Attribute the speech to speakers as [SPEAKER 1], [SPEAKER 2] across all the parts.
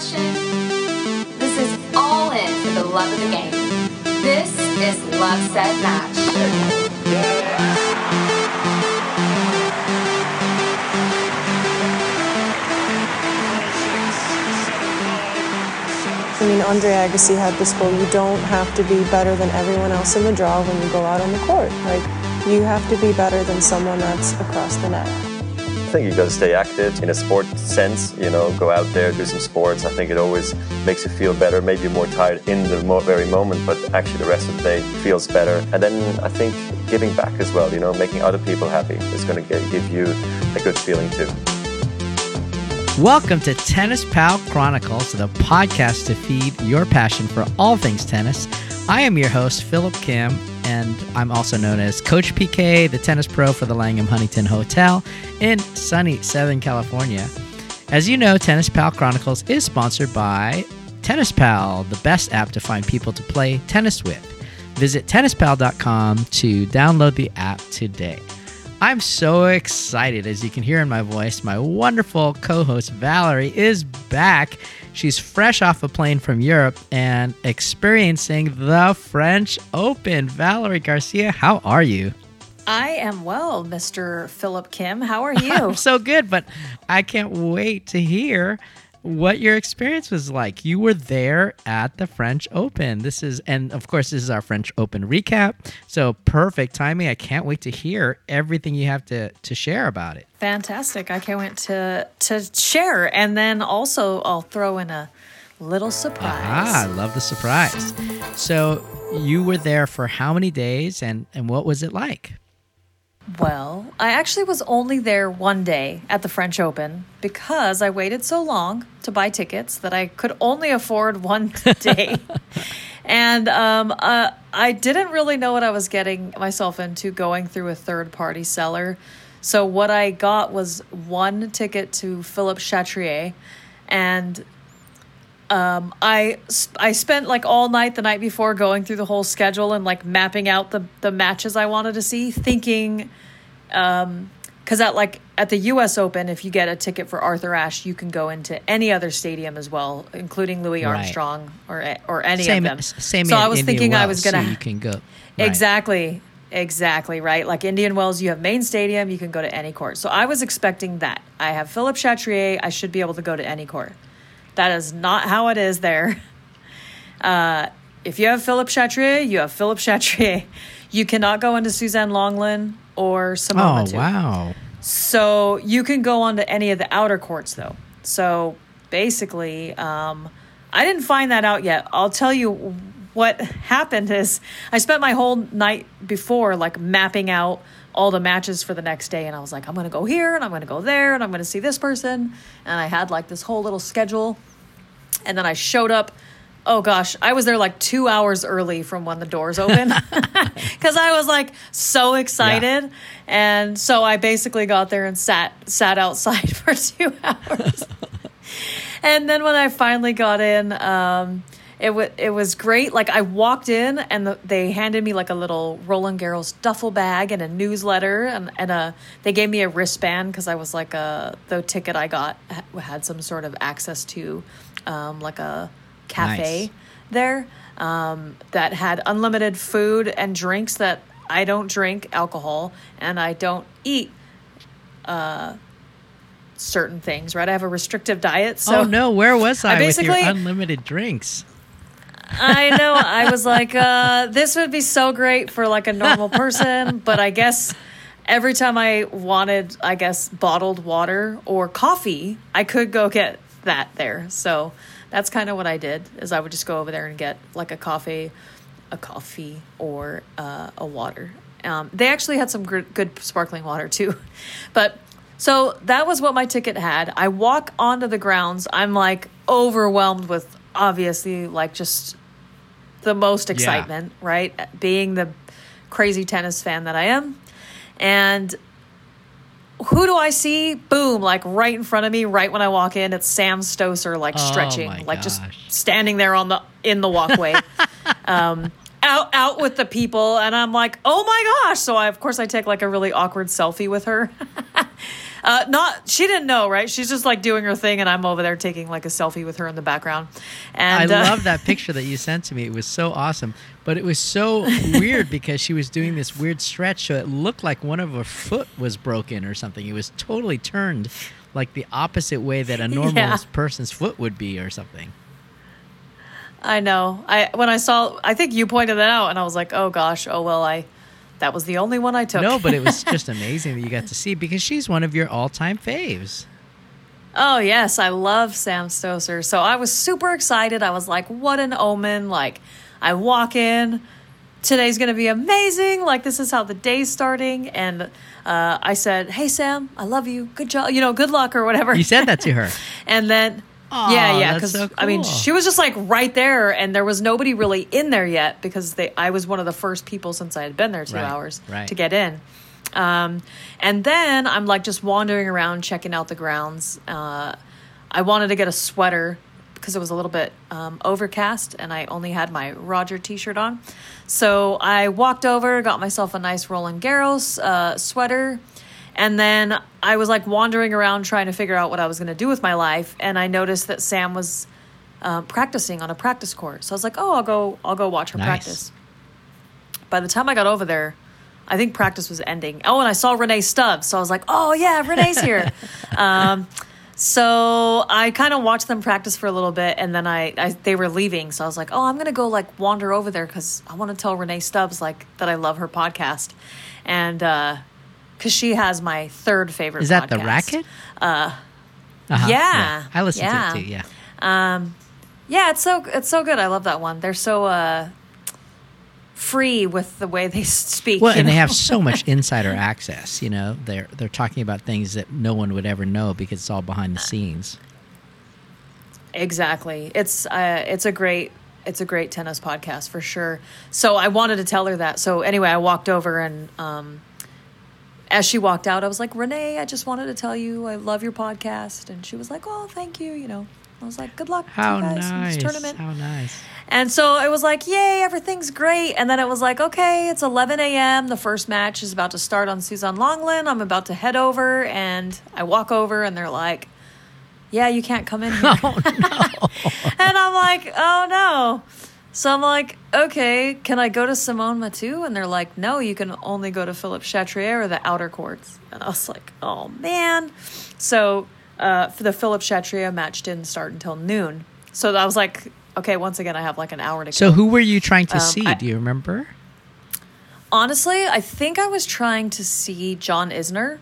[SPEAKER 1] passion. This is all in for the love of the game. This is Love Set Match.
[SPEAKER 2] I mean, Andre Agassi had this quote, you don't have to be better than everyone else in the draw when you go out on the court. Like, you have to be better than someone that's across the net.
[SPEAKER 3] I think you got to stay active in a sport sense, you know, go out there, do some sports. I think it always makes you feel better. Maybe more tired in the very moment, but actually the rest of the day feels better. And then I think giving back as well, you know, making other people happy is going to give you a good feeling too.
[SPEAKER 4] Welcome to Tennis Pal Chronicles, the podcast to feed your passion for all things tennis. I am your host, Philip Kim, and I'm also known as Coach PK, the tennis pro for the Langham Huntington Hotel in sunny Southern California. As you know, Tennis Pal Chronicles is sponsored by Tennis Pal, the best app to find people to play tennis with. Visit tennispal.com to download the app today. I'm so excited, as you can hear in my voice. My wonderful co host Valerie is back. She's fresh off a plane from Europe and experiencing the French Open. Valerie Garcia, how are you?
[SPEAKER 5] I am well, Mr. Philip Kim. How are you?
[SPEAKER 4] I'm so good, but I can't wait to hear what your experience was like. You were there at the French Open. This is, and of course, this is our French Open recap. So perfect timing. I can't wait to hear everything you have to to share about it.
[SPEAKER 5] Fantastic. I can't wait to to share. And then also I'll throw in a little surprise.
[SPEAKER 4] Ah, I love the surprise. So you were there for how many days and and what was it like?
[SPEAKER 5] Well, I actually was only there one day at the French Open because I waited so long to buy tickets that I could only afford one day. and um, uh, I didn't really know what I was getting myself into going through a third party seller. So, what I got was one ticket to Philippe Chatrier. And um, I I spent like all night the night before going through the whole schedule and like mapping out the the matches I wanted to see, thinking, um, because at like at the U.S. Open, if you get a ticket for Arthur Ashe, you can go into any other stadium as well, including Louis
[SPEAKER 4] Right.
[SPEAKER 5] Armstrong or or any
[SPEAKER 4] same,
[SPEAKER 5] of them.
[SPEAKER 4] Same.
[SPEAKER 5] So I was
[SPEAKER 4] Indian
[SPEAKER 5] thinking I was gonna
[SPEAKER 4] so you can go right.
[SPEAKER 5] Exactly. Exactly, right? Like Indian Wells, you have main stadium, you can go to any court. So I was expecting that. I have Philippe Chatrier, I should be able to go to any court. That is not how it is there. Uh, if you have Philippe Chatrier, you have Philippe Chatrier. You cannot go into Suzanne Lenglen or Simone
[SPEAKER 4] Oh
[SPEAKER 5] Mathieu.
[SPEAKER 4] wow!
[SPEAKER 5] So you can go on to any of the outer courts, though. So basically, um, I didn't find that out yet. I'll tell you what happened is I spent my whole night before like mapping out all the matches for the next day, and I was like, I'm gonna go here and I'm gonna go there and I'm gonna see this person, and I had like this whole little schedule, and then I showed up. Oh gosh, I was there like two hours early from when the doors open because I was like so excited, and so I basically got there and sat sat outside for two hours. and then when I finally got in, um, it was it was great. Like I walked in and the, they handed me like a little Roland Garros duffel bag and a newsletter and and a they gave me a wristband because I was like a the ticket I got ha- had some sort of access to um, like a cafe
[SPEAKER 4] Nice.
[SPEAKER 5] there um, that had unlimited food and drinks that I don't drink alcohol and I don't eat uh, certain things. Right, I have a restrictive diet. So
[SPEAKER 4] oh no, where was I,
[SPEAKER 5] I
[SPEAKER 4] with your
[SPEAKER 5] basically-
[SPEAKER 4] unlimited drinks?
[SPEAKER 5] I know. I was like, uh, this would be so great for like a normal person, but I guess every time I wanted, I guess, bottled water or coffee, I could go get that there. So that's kind of what I did. Is I would just go over there and get like a coffee, a coffee or uh, a water. Um, they actually had some good, good sparkling water too, but. So that was what my ticket had. I walk onto the grounds. I'm like overwhelmed with obviously like just the most excitement, right? Being the crazy tennis fan that I am. And who do I see? Boom, like right in front of me, right when I walk in, it's Sam Stosur like
[SPEAKER 4] Oh
[SPEAKER 5] stretching, like just standing there on the in the walkway. um out out with the people and I'm like, "Oh my gosh." So I of course I take like a really awkward selfie with her. Uh, not she didn't know, right? She's just like doing her thing, and I'm over there taking like a selfie with her in the background. And
[SPEAKER 4] I
[SPEAKER 5] uh,
[SPEAKER 4] love that picture that you sent to me. It was so awesome, but it was so weird because she was doing this weird stretch, so it looked like one of her foot was broken or something. It was totally turned like the opposite way that a normal
[SPEAKER 5] Yeah.
[SPEAKER 4] person's foot would be or something.
[SPEAKER 5] I know. I when I saw, I think you pointed that out, and I was like, oh gosh, oh well, I that was the only one I took.
[SPEAKER 4] No, but it was just amazing that you got to see because she's one of your all-time faves.
[SPEAKER 5] Oh yes, I love Sam Stosur. So I was super excited. I was like, what an omen. Like I walk in, today's gonna be amazing. Like this is how the day's starting. And uh, I said, Hey Sam, I love you. Good job. You know, good luck or whatever.
[SPEAKER 4] You said that to her.
[SPEAKER 5] and then
[SPEAKER 4] Aw,
[SPEAKER 5] yeah, yeah, because
[SPEAKER 4] so
[SPEAKER 5] I mean, she was just like right there, and there was nobody really in there yet because they. I was one of the first people since I had been there two
[SPEAKER 4] Right,
[SPEAKER 5] hours
[SPEAKER 4] right.
[SPEAKER 5] to get in, um, and then I'm like just wandering around checking out the grounds. Uh, I wanted to get a sweater because it was a little bit um, overcast, and I only had my Roger T-shirt on, so I walked over, got myself a nice Roland Garros uh, sweater. And then I was like wandering around trying to figure out what I was going to do with my life, and I noticed that Sam was uh, practicing on a practice court. So I was like, "Oh, I'll go. I'll go watch her
[SPEAKER 4] Nice.
[SPEAKER 5] practice." By the time I got over there, I think practice was ending. Oh, and I saw Rennae Stubbs, so I was like, "Oh yeah, Rennae's here." um, so I kind of watched them practice for a little bit, and then I, I they were leaving, so I was like, "Oh, I'm gonna go like wander over there because I want to tell Rennae Stubbs like that I love her podcast." And uh, because she has my third favorite.
[SPEAKER 4] Is that the racket? Uh, huh.
[SPEAKER 5] yeah.
[SPEAKER 4] I listened
[SPEAKER 5] Yeah.
[SPEAKER 4] to it too. Yeah.
[SPEAKER 5] Yeah, it's so it's so good. I love that one. They're so uh, free with the way they speak.
[SPEAKER 4] Well, and they have so much insider access. You know, they're they're talking about things that no one would ever know because it's all behind the scenes.
[SPEAKER 5] exactly. It's uh, it's a great it's a great tennis podcast for sure. So I wanted to tell her that. So anyway, I walked over and um, as she walked out, I was like, Rennae, I just wanted to tell you I love your podcast, and she was like, Oh, thank you. You know, I was like, Good luck to you guys in this tournament.
[SPEAKER 4] How nice!
[SPEAKER 5] And so it was like, yay, everything's great. And then it was like, okay, it's 11 a.m. The first match is about to start on Suzanne Lenglen. I'm about to head over. And I walk over, and they're like, yeah, you can't come in here.
[SPEAKER 4] Oh no!
[SPEAKER 5] and I'm like, oh no. So I'm like, okay, can I go to Simone Mathieu? And they're like, no, you can only go to Philippe Chatrier or the outer courts. And I was like, oh man. So uh, for the Philippe Chatrier match didn't start until noon. So I was like, okay, once again, I have like an hour to
[SPEAKER 4] So
[SPEAKER 5] go.
[SPEAKER 4] who were you trying to
[SPEAKER 5] Um,
[SPEAKER 4] see?
[SPEAKER 5] I-
[SPEAKER 4] Do you remember?
[SPEAKER 5] Honestly, I think I was trying to see John Isner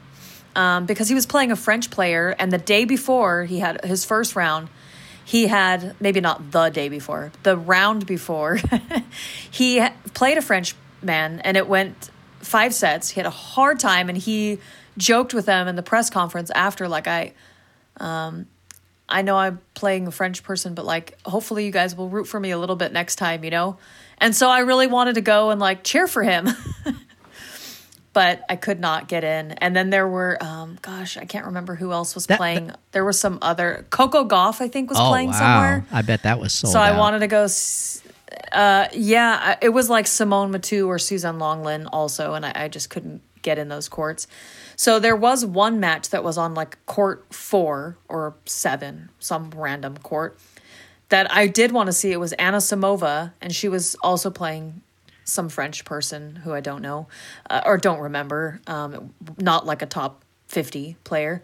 [SPEAKER 5] um, because he was playing a French player, and the day before he had his first round, he had maybe not the day before, the round before, he played a French man, and it went five sets. He had a hard time, and he joked with them in the press conference after, like I. um, I know I'm playing a French person, but like, hopefully you guys will root for me a little bit next time, you know? And so I really wanted to go and like cheer for him. but I could not get in. And then there were, um, gosh, I can't remember who else was
[SPEAKER 4] That-
[SPEAKER 5] playing. there was some other, Coco Gauff, I think, was
[SPEAKER 4] oh
[SPEAKER 5] playing
[SPEAKER 4] wow!
[SPEAKER 5] somewhere.
[SPEAKER 4] I bet that was sold
[SPEAKER 5] So I wanted to go. s- Uh, yeah, it was like Simone Mathieu or Suzanne Lenglen also, and I, I just couldn't get in those courts. So there was one match that was on like court four or seven, some random court that I did want to see. It was Anna Samova, and she was also playing some French person who I don't know uh, or don't remember. Um, not like a top fifty player.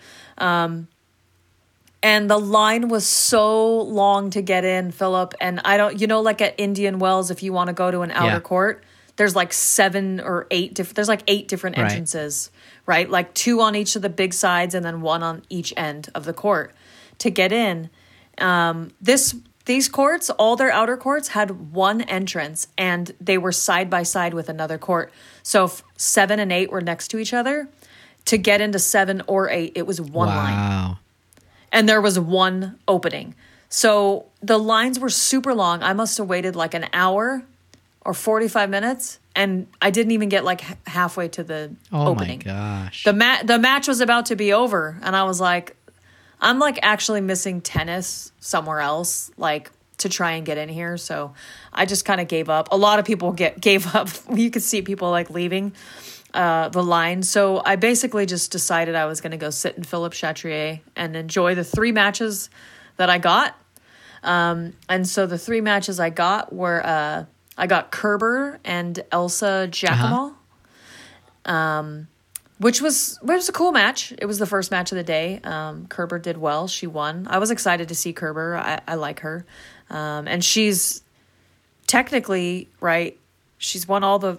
[SPEAKER 5] and the line was so long to get in, Philip. And I don't, you know, like at Indian Wells, if you want to go to an outer
[SPEAKER 4] Yeah.
[SPEAKER 5] court, there's like seven or eight different. There's like eight different
[SPEAKER 4] Right.
[SPEAKER 5] entrances, right? Like two on each of the big sides, and then one on each end of the court to get in. Um, this these courts, all their outer courts had one entrance, and they were side by side with another court. So if seven and eight were next to each other. To get into seven or eight, it was one line
[SPEAKER 4] wow!
[SPEAKER 5] and there was one opening. So the lines were super long. I must have waited like an hour or 45 minutes and I didn't even get like h- halfway to the
[SPEAKER 4] Oh
[SPEAKER 5] opening.
[SPEAKER 4] Oh my gosh!
[SPEAKER 5] The ma- the match was about to be over and I was like I'm like actually missing tennis somewhere else like to try and get in here. So I just kind of gave up. A lot of people get gave up. You could see people like leaving. uh, the line. So I basically just decided I was going to go sit in Philippe Chatrier and enjoy the three matches that I got. Um, and so the three matches I got were uh, I got Kerber and Elsa Jacquemot, um, which was which was a cool match. It was the first match of the day. Um, Kerber did well; she won. I was excited to see Kerber. I, I like her, um, and she's technically right. She's won all the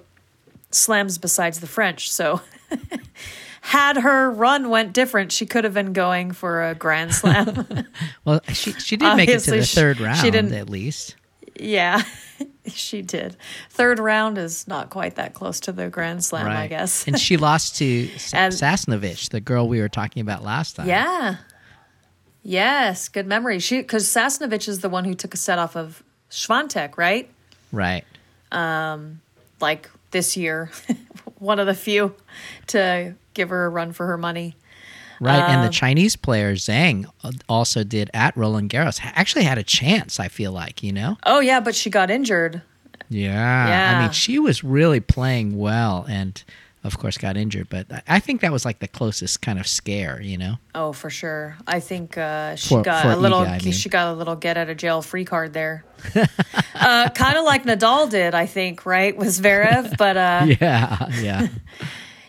[SPEAKER 5] slams besides the French. So, had her run went different, she could have been going for a grand slam.
[SPEAKER 4] Well, she she did make it to the
[SPEAKER 5] she-
[SPEAKER 4] third
[SPEAKER 5] she
[SPEAKER 4] round
[SPEAKER 5] didn't-
[SPEAKER 4] at least.
[SPEAKER 5] Yeah, she did. Third round is not quite that close to the grand slam, I guess.
[SPEAKER 4] and she lost to
[SPEAKER 5] And-
[SPEAKER 4] Sasnovich, the girl we were talking about last time.
[SPEAKER 5] yeah. Yes, good memory. She because Sasnovich is the one who took a set off of Swiatek, right?
[SPEAKER 4] Right.
[SPEAKER 5] Um, like this year, one of the few to give her a run for her money.
[SPEAKER 4] Right. and
[SPEAKER 5] Um,
[SPEAKER 4] the Chinese player Zhang also did at Roland Garros. Actually had a chance, I feel like, you know?
[SPEAKER 5] Oh yeah, but she got injured.
[SPEAKER 4] Yeah. I mean, she was really playing well and, of course, got injured. But I- think that was like the closest kind of scare, you know?
[SPEAKER 5] Oh, for sure. I think uh, she
[SPEAKER 4] For-
[SPEAKER 5] got
[SPEAKER 4] for
[SPEAKER 5] a little.
[SPEAKER 4] Iga, I mean.
[SPEAKER 5] She got a little get out of jail free card there. uh, kind of like Nadal did, I think, right, with Zverev. But uh,
[SPEAKER 4] Yeah. Yeah.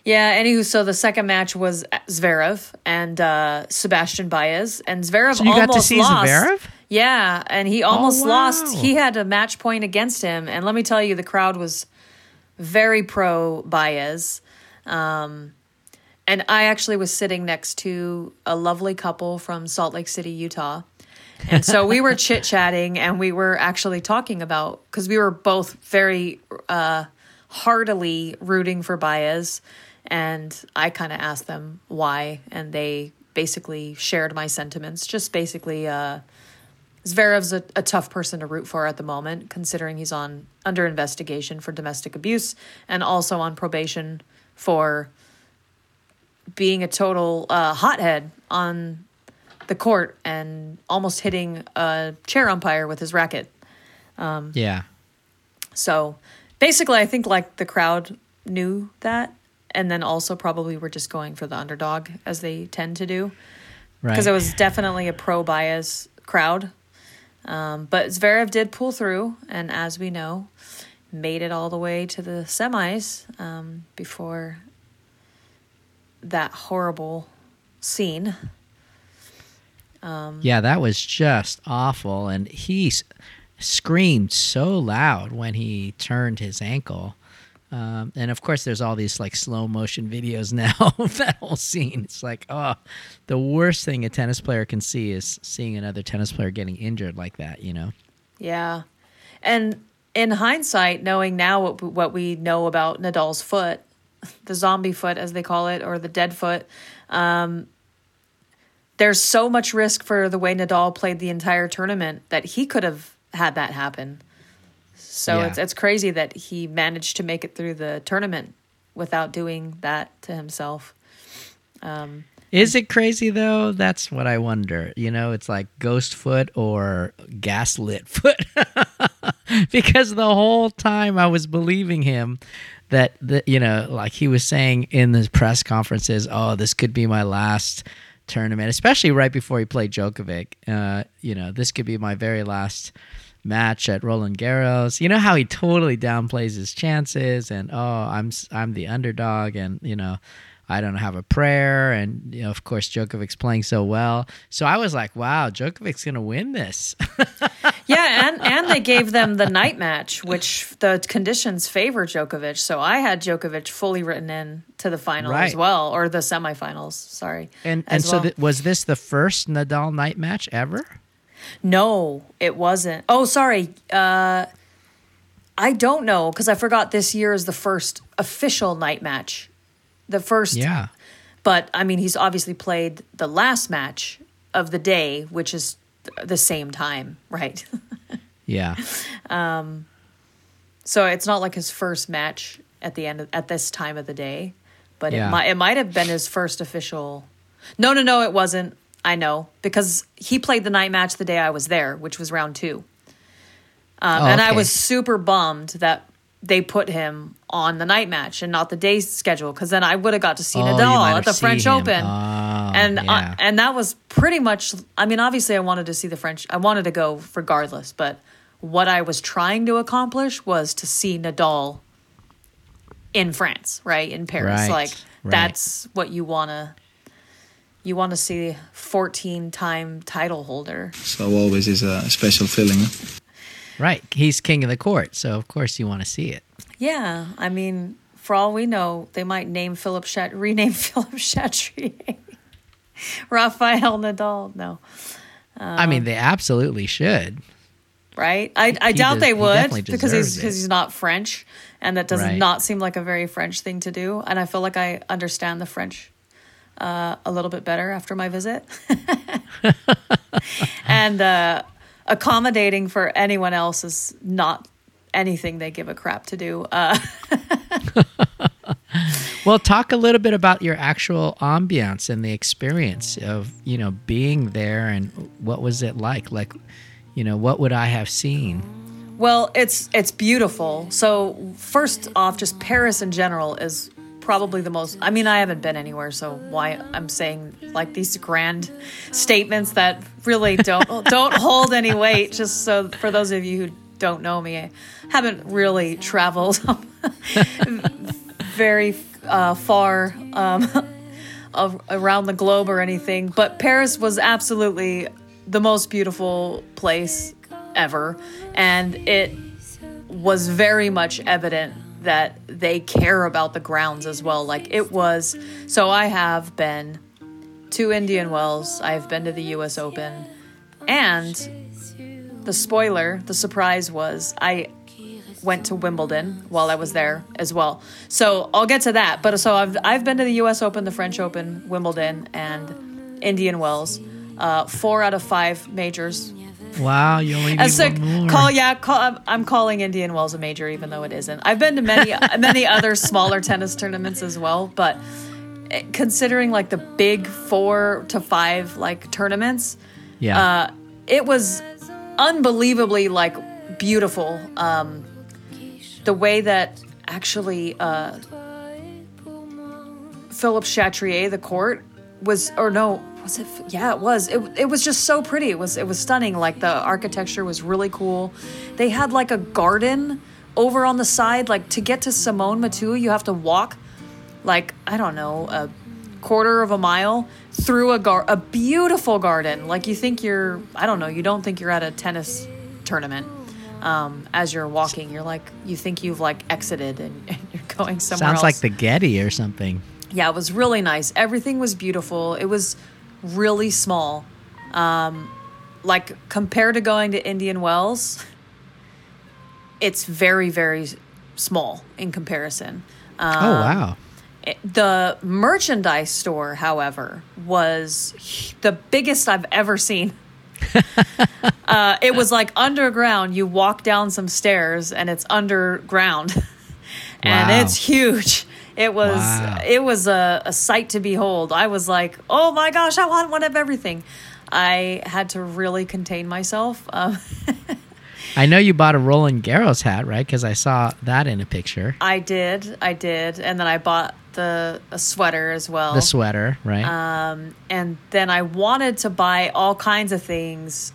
[SPEAKER 5] Yeah. Anywho, so the second match was Zverev and uh, Sebastian Baez, and Zverev
[SPEAKER 4] So you got to
[SPEAKER 5] almost
[SPEAKER 4] see
[SPEAKER 5] lost.
[SPEAKER 4] Zverev?
[SPEAKER 5] Yeah, and he almost
[SPEAKER 4] wow.
[SPEAKER 5] lost. He had a match point against him, and let me tell you, the crowd was very pro Baez. Um, and I actually was sitting next to a lovely couple from Salt Lake City, Utah. And so we were chit chatting and we were actually talking about, because we were both very uh, heartily rooting for Baez. And I kind of asked them why. And they basically shared my sentiments. Just basically, uh, Zverev's a, a tough person to root for at the moment, considering he's on under investigation for domestic abuse and also on probation for being a total uh, hothead on the court and almost hitting a chair umpire with his racket.
[SPEAKER 4] Yeah.
[SPEAKER 5] So basically, I think like the crowd knew that, and then also probably were just going for the underdog as they tend to do
[SPEAKER 4] Right.
[SPEAKER 5] because it was definitely a pro Baez crowd. Um, but Zverev did pull through, and as we know, made it all the way to the semis um, before that horrible scene.
[SPEAKER 4] Yeah, that was just awful. And he s- screamed so loud when he turned his ankle. Um, and of course, there's all these like slow motion videos now of that whole scene. It's like, oh, the worst thing a tennis player can see is seeing another tennis player getting injured like that, you know?
[SPEAKER 5] Yeah. And in hindsight, knowing now what, what we know about Nadal's foot, the zombie foot, as they call it, or the dead foot, um, there's so much risk for the way Nadal played the entire tournament that he could have had that happen. So
[SPEAKER 4] Yeah.
[SPEAKER 5] it's it's crazy that he managed to make it through the tournament without doing that to himself.
[SPEAKER 4] Is it crazy though? That's what I wonder. You know, it's like ghost foot or gaslit foot. because the whole time I was believing him that the, you know, like he was saying in the press conferences, "Oh, this could be my last tournament," especially right before he played Djokovic. Uh, you know, this could be my very last match at Roland Garros. You know how he totally downplays his chances and oh, I'm I'm the underdog and you know, I don't have a prayer and you know, of course Djokovic's playing so well. So I was like, wow, Djokovic's going to win this.
[SPEAKER 5] Yeah, and and they gave them the night match, which the conditions favor Djokovic. So I had Djokovic fully written in to the final as well, or the semifinals. Sorry.
[SPEAKER 4] and and so
[SPEAKER 5] well.
[SPEAKER 4] th- was this the first Nadal night match ever?
[SPEAKER 5] No, it wasn't. Oh, sorry. Uh, I don't know because I forgot this year is the first official night match. The first,
[SPEAKER 4] Yeah.
[SPEAKER 5] but I mean, he's obviously played the last match of the day, which is the same time, right?
[SPEAKER 4] Yeah.
[SPEAKER 5] Um, So it's not like his first match at the end of, at this time of the day, but
[SPEAKER 4] Yeah.
[SPEAKER 5] it might it might have been his first official. No, no, no, it wasn't. I know because he played the night match the day I was there, which was round two. Um,
[SPEAKER 4] Oh,
[SPEAKER 5] and I was super bummed that they put him on the night match and not the day schedule because then I would have got to see
[SPEAKER 4] Oh,
[SPEAKER 5] Nadal at the French
[SPEAKER 4] him.
[SPEAKER 5] Open,
[SPEAKER 4] Oh,
[SPEAKER 5] and
[SPEAKER 4] yeah.
[SPEAKER 5] I, and that was pretty much. I mean, obviously, I wanted to see the French. I wanted to go regardless, but what I was trying to accomplish was to see Nadal in France, right in Paris.
[SPEAKER 4] Right,
[SPEAKER 5] Like
[SPEAKER 4] right.
[SPEAKER 5] that's what you want to. You want to see fourteen-time title holder.
[SPEAKER 6] So always is a special feeling. huh?
[SPEAKER 4] Right. He's king of the court, so of course you want to see it.
[SPEAKER 5] Yeah, I mean, for all we know, they might name Philip Chat rename Philippe Chatrier. Rafael Nadal. No,
[SPEAKER 4] I
[SPEAKER 5] Um,
[SPEAKER 4] mean, they absolutely should.
[SPEAKER 5] right? I, I doubt
[SPEAKER 4] does-
[SPEAKER 5] they would
[SPEAKER 4] definitely
[SPEAKER 5] because he's because he's not French, and that does
[SPEAKER 4] Right.
[SPEAKER 5] not seem like a very French thing to do. And I feel like I understand the French uh, a little bit better after my visit, and uh, accommodating for anyone else is not anything they give a crap to do. Uh,
[SPEAKER 4] Well, talk a little bit about your actual ambiance and the experience of, you know, being there and what was it like? Like, you know, what would I have seen?
[SPEAKER 5] Well, it's it's beautiful. So first off, just Paris in general is probably the most. I mean, I haven't been anywhere, so why I'm saying like these grand statements that really don't don't hold any weight. Just so for those of you who don't know me, I haven't really traveled very uh, far um, of, around the globe or anything, but Paris was absolutely the most beautiful place ever, and it was very much evident that they care about the grounds as well. Like it was. So I have been to Indian Wells. I've been to the U.S. Open, and the spoiler, the surprise was I went to Wimbledon while I was there as well. So I'll get to that. But so I've I've been to the U.S. Open, the French Open, Wimbledon, and Indian Wells. Uh, four out of five majors.
[SPEAKER 4] Wow, you only need one more.
[SPEAKER 5] call, yeah, call, I'm- I'm calling Indian Wells a major, even though it isn't. I've been to many many other smaller tennis tournaments as well, but eh, considering like the big four to five like tournaments,
[SPEAKER 4] yeah.
[SPEAKER 5] uh, it was unbelievably like beautiful. Um, the way that actually uh, Philippe Chatrier, the court, was or no, was it? Yeah, it was. It, it was just so pretty. It was it was stunning. Like the architecture was really cool. They had like a garden over on the side. Like to get to Simone Mathieu, you have to walk like I don't know a quarter of a mile through a gar a beautiful garden. Like you think you're I don't know you don't think you're at a tennis tournament. Um, as you're walking, you're like you think you've like exited and, and you're going somewhere
[SPEAKER 4] Sounds
[SPEAKER 5] else.
[SPEAKER 4] like the Getty or something.
[SPEAKER 5] Yeah, it was really nice. Everything was beautiful. It was really small. Um, like compared to going to Indian Wells, it's very, very small in comparison.
[SPEAKER 4] oh,
[SPEAKER 5] Um,
[SPEAKER 4] wow.
[SPEAKER 5] It- the merchandise store, however, was the biggest I've ever seen. uh, it was like underground. You walk down some stairs and it's underground, and
[SPEAKER 4] Wow.
[SPEAKER 5] it's huge. It was
[SPEAKER 4] Wow.
[SPEAKER 5] it was a, a sight to behold. I was like, oh my gosh, I want one of everything. I had to really contain myself. Um,
[SPEAKER 4] I know you bought a Roland Garros hat, right? Because I saw that in a picture.
[SPEAKER 5] I did, I did, and then I bought the a sweater as well.
[SPEAKER 4] The sweater, right?
[SPEAKER 5] Um, and then I wanted to buy all kinds of things,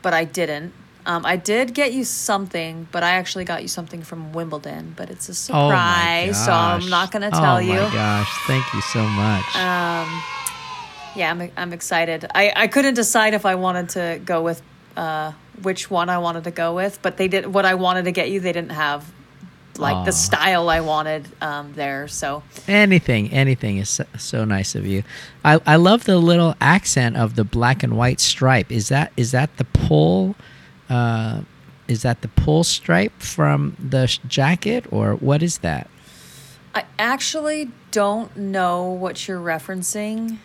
[SPEAKER 5] but I didn't. Um, I did get you something, but I actually got you something from Wimbledon, but it's a
[SPEAKER 4] oh
[SPEAKER 5] surprise, so I'm not going to tell you.
[SPEAKER 4] oh
[SPEAKER 5] you.
[SPEAKER 4] my gosh! Thank you so much.
[SPEAKER 5] Um, Yeah, I'm, I'm excited. I, I couldn't decide if I wanted to go with uh, which one I wanted to go with, but they did what I wanted to get you. They didn't have like
[SPEAKER 4] Aw.
[SPEAKER 5] the style I wanted um, there, so
[SPEAKER 4] anything, anything is so, so nice of you. I, I love the little accent of the black and white stripe. Is that is that the pull? Uh, is that the pull stripe from the sh- jacket, or what is that?
[SPEAKER 5] I actually don't know what you're referencing.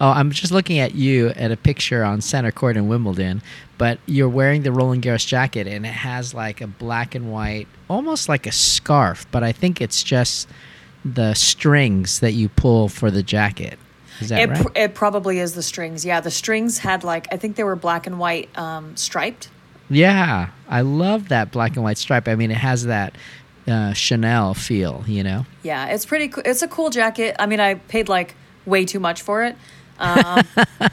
[SPEAKER 4] Oh, I'm just looking at you at a picture on center court in Wimbledon, but you're wearing the Roland Garros jacket and it has like a black and white, almost like a scarf, but I think it's just the strings that you pull for the jacket. Is that
[SPEAKER 5] It,
[SPEAKER 4] right?
[SPEAKER 5] pr- it probably is the strings. Yeah, the strings had like I think they were black and white um, striped
[SPEAKER 4] Yeah, I love that black and white stripe. I mean, it has that uh, Chanel feel, you know.
[SPEAKER 5] Yeah, it's pretty. co- It's a cool jacket. I mean, I paid like way too much for it. Um,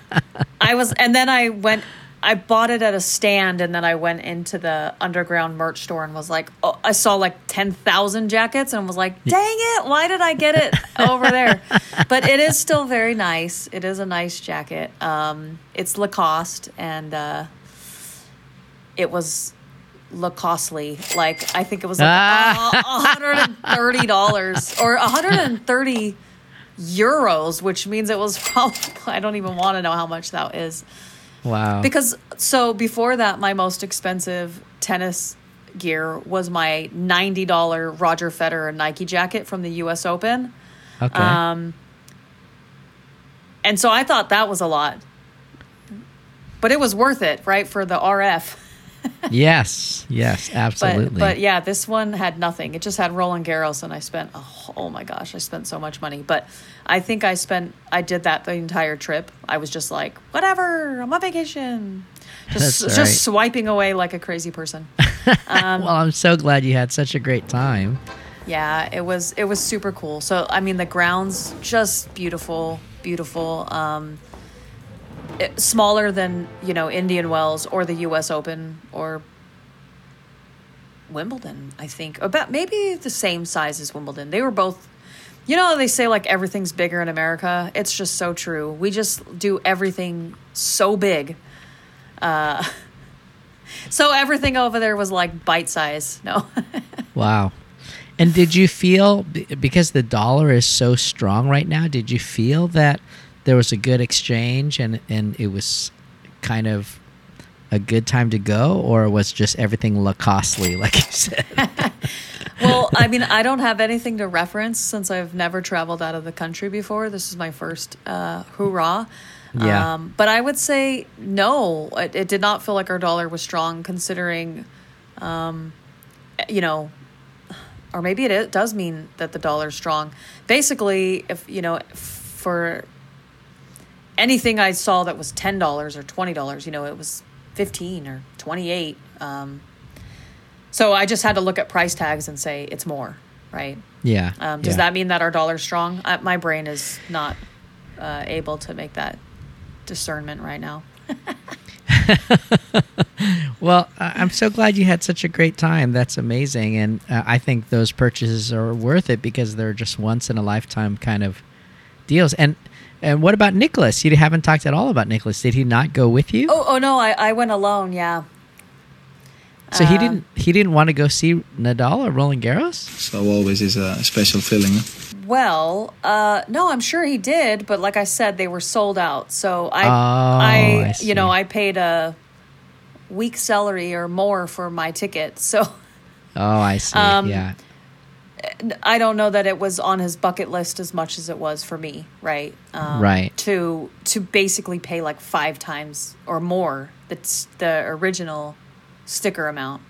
[SPEAKER 5] I was, and then I went. I bought it at a stand, and then I went into the underground merch store and was like, oh, I saw like ten thousand jackets, and was like, dang it, why did I get it over there? But it is still very nice. It is a nice jacket. Um, it's Lacoste, and uh, it was look costly. Like I think it was like hundred and thirty dollars or hundred and thirty euros, which means it was probably I don't even want to know how much that is
[SPEAKER 4] Wow.
[SPEAKER 5] because so before that my most expensive tennis gear was my ninety dollar Roger Federer Nike jacket from the U.S. Open,
[SPEAKER 4] okay.
[SPEAKER 5] um, and so I thought that was a lot, but it was worth it, right, for the RF.
[SPEAKER 4] Yes. Yes. Absolutely.
[SPEAKER 5] But but yeah, this one had nothing. It just had Roland Garros, and I spent oh, oh my gosh, I spent so much money. But I think I spent I did that the entire trip. I was just like, whatever, I'm on vacation, just
[SPEAKER 4] That's
[SPEAKER 5] just swiping away like a crazy person.
[SPEAKER 4] well, I'm so glad you had such a great time.
[SPEAKER 5] yeah, it was it was super cool. So I mean, the grounds just beautiful, beautiful. Um, smaller than you know Indian Wells or the U.S. Open or Wimbledon. I think about maybe the same size as Wimbledon. They were both. You know, they say like everything's bigger in America. It's just so true. We just do everything so big. Uh, so everything over there was like bite size. No.
[SPEAKER 4] Wow. And did you feel because the dollar is so strong right now? Did you feel that there was a good exchange and and it was kind of a good time to go, or was just everything Lacoste-ly, like you said?
[SPEAKER 5] well, I mean, I don't have anything to reference since I've never traveled out of the country before. This is my first uh, hoorah.
[SPEAKER 4] Yeah.
[SPEAKER 5] Um, but I would say no, it, it did not feel like our dollar was strong considering, um, you know, or maybe it, it does mean that the dollar's strong. Basically, if, you know, for anything I saw that was $10 or $20, you know, it was 15 or 28. Um, so I just had to look at price tags and say it's more, right?
[SPEAKER 4] yeah.
[SPEAKER 5] Um, does
[SPEAKER 4] yeah.
[SPEAKER 5] that mean that our dollar's strong? Uh, my brain is not uh, able to make that discernment right now.
[SPEAKER 4] Well, I- I'm so glad you had such a great time. That's amazing, and uh, I think those purchases are worth it because they're just once in a lifetime kind of deals. And and what about Nicholas? You haven't talked at all about Nicholas. Did he not go with you?
[SPEAKER 5] Oh, oh no, I, I went alone. Yeah.
[SPEAKER 4] so he
[SPEAKER 5] um,
[SPEAKER 4] didn't he didn't want to go see Nadal or Roland Garros?
[SPEAKER 6] So always is a special feeling.
[SPEAKER 5] Well, uh, no, I'm sure he did, but like I said, they were sold out. So I,
[SPEAKER 4] Oh,
[SPEAKER 5] I,
[SPEAKER 4] I
[SPEAKER 5] you know. I paid a week salary or more for my ticket. So
[SPEAKER 4] Oh, I see.
[SPEAKER 5] Um,
[SPEAKER 4] yeah.
[SPEAKER 5] I don't know that it was on his bucket list as much as it was for me, right? Um,
[SPEAKER 4] Right.
[SPEAKER 5] To to basically pay like five times or more that's the original sticker amount.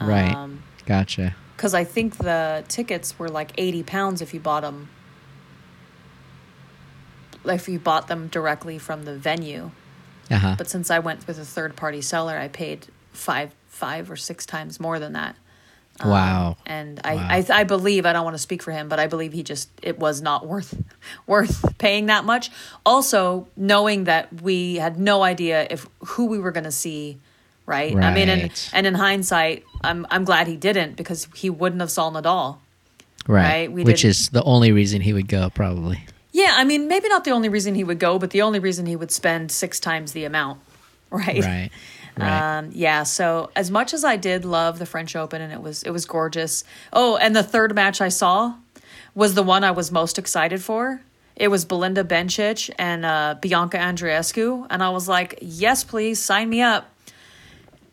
[SPEAKER 4] Right.
[SPEAKER 5] Um,
[SPEAKER 4] Gotcha.
[SPEAKER 5] because I think the tickets were like eighty pounds if you bought them. If you bought them directly from the venue,
[SPEAKER 4] Uh huh.
[SPEAKER 5] but since I went with a third party seller, I paid five five or six times more than that. Um,
[SPEAKER 4] Wow.
[SPEAKER 5] And I,
[SPEAKER 4] Wow.
[SPEAKER 5] I, I believe I don't want to speak for him, but I believe he just it was not worth worth paying that much. Also, knowing that we had no idea if who we were going to see, right? I mean, and and in hindsight, I'm I'm glad he didn't because he wouldn't have saw Nadal.
[SPEAKER 4] Right.
[SPEAKER 5] right, we
[SPEAKER 4] Which
[SPEAKER 5] didn't-
[SPEAKER 4] is the only reason he would go, probably.
[SPEAKER 5] Yeah, I mean, maybe not the only reason he would go, but the only reason he would spend six times the amount, right?
[SPEAKER 4] Right. Right.
[SPEAKER 5] Um, yeah. So as much as I did love the French Open and it was it was gorgeous. Oh, and the third match I saw was the one I was most excited for. It was Belinda Bencic and uh, Bianca Andreescu, and I was like, "Yes, please sign me up."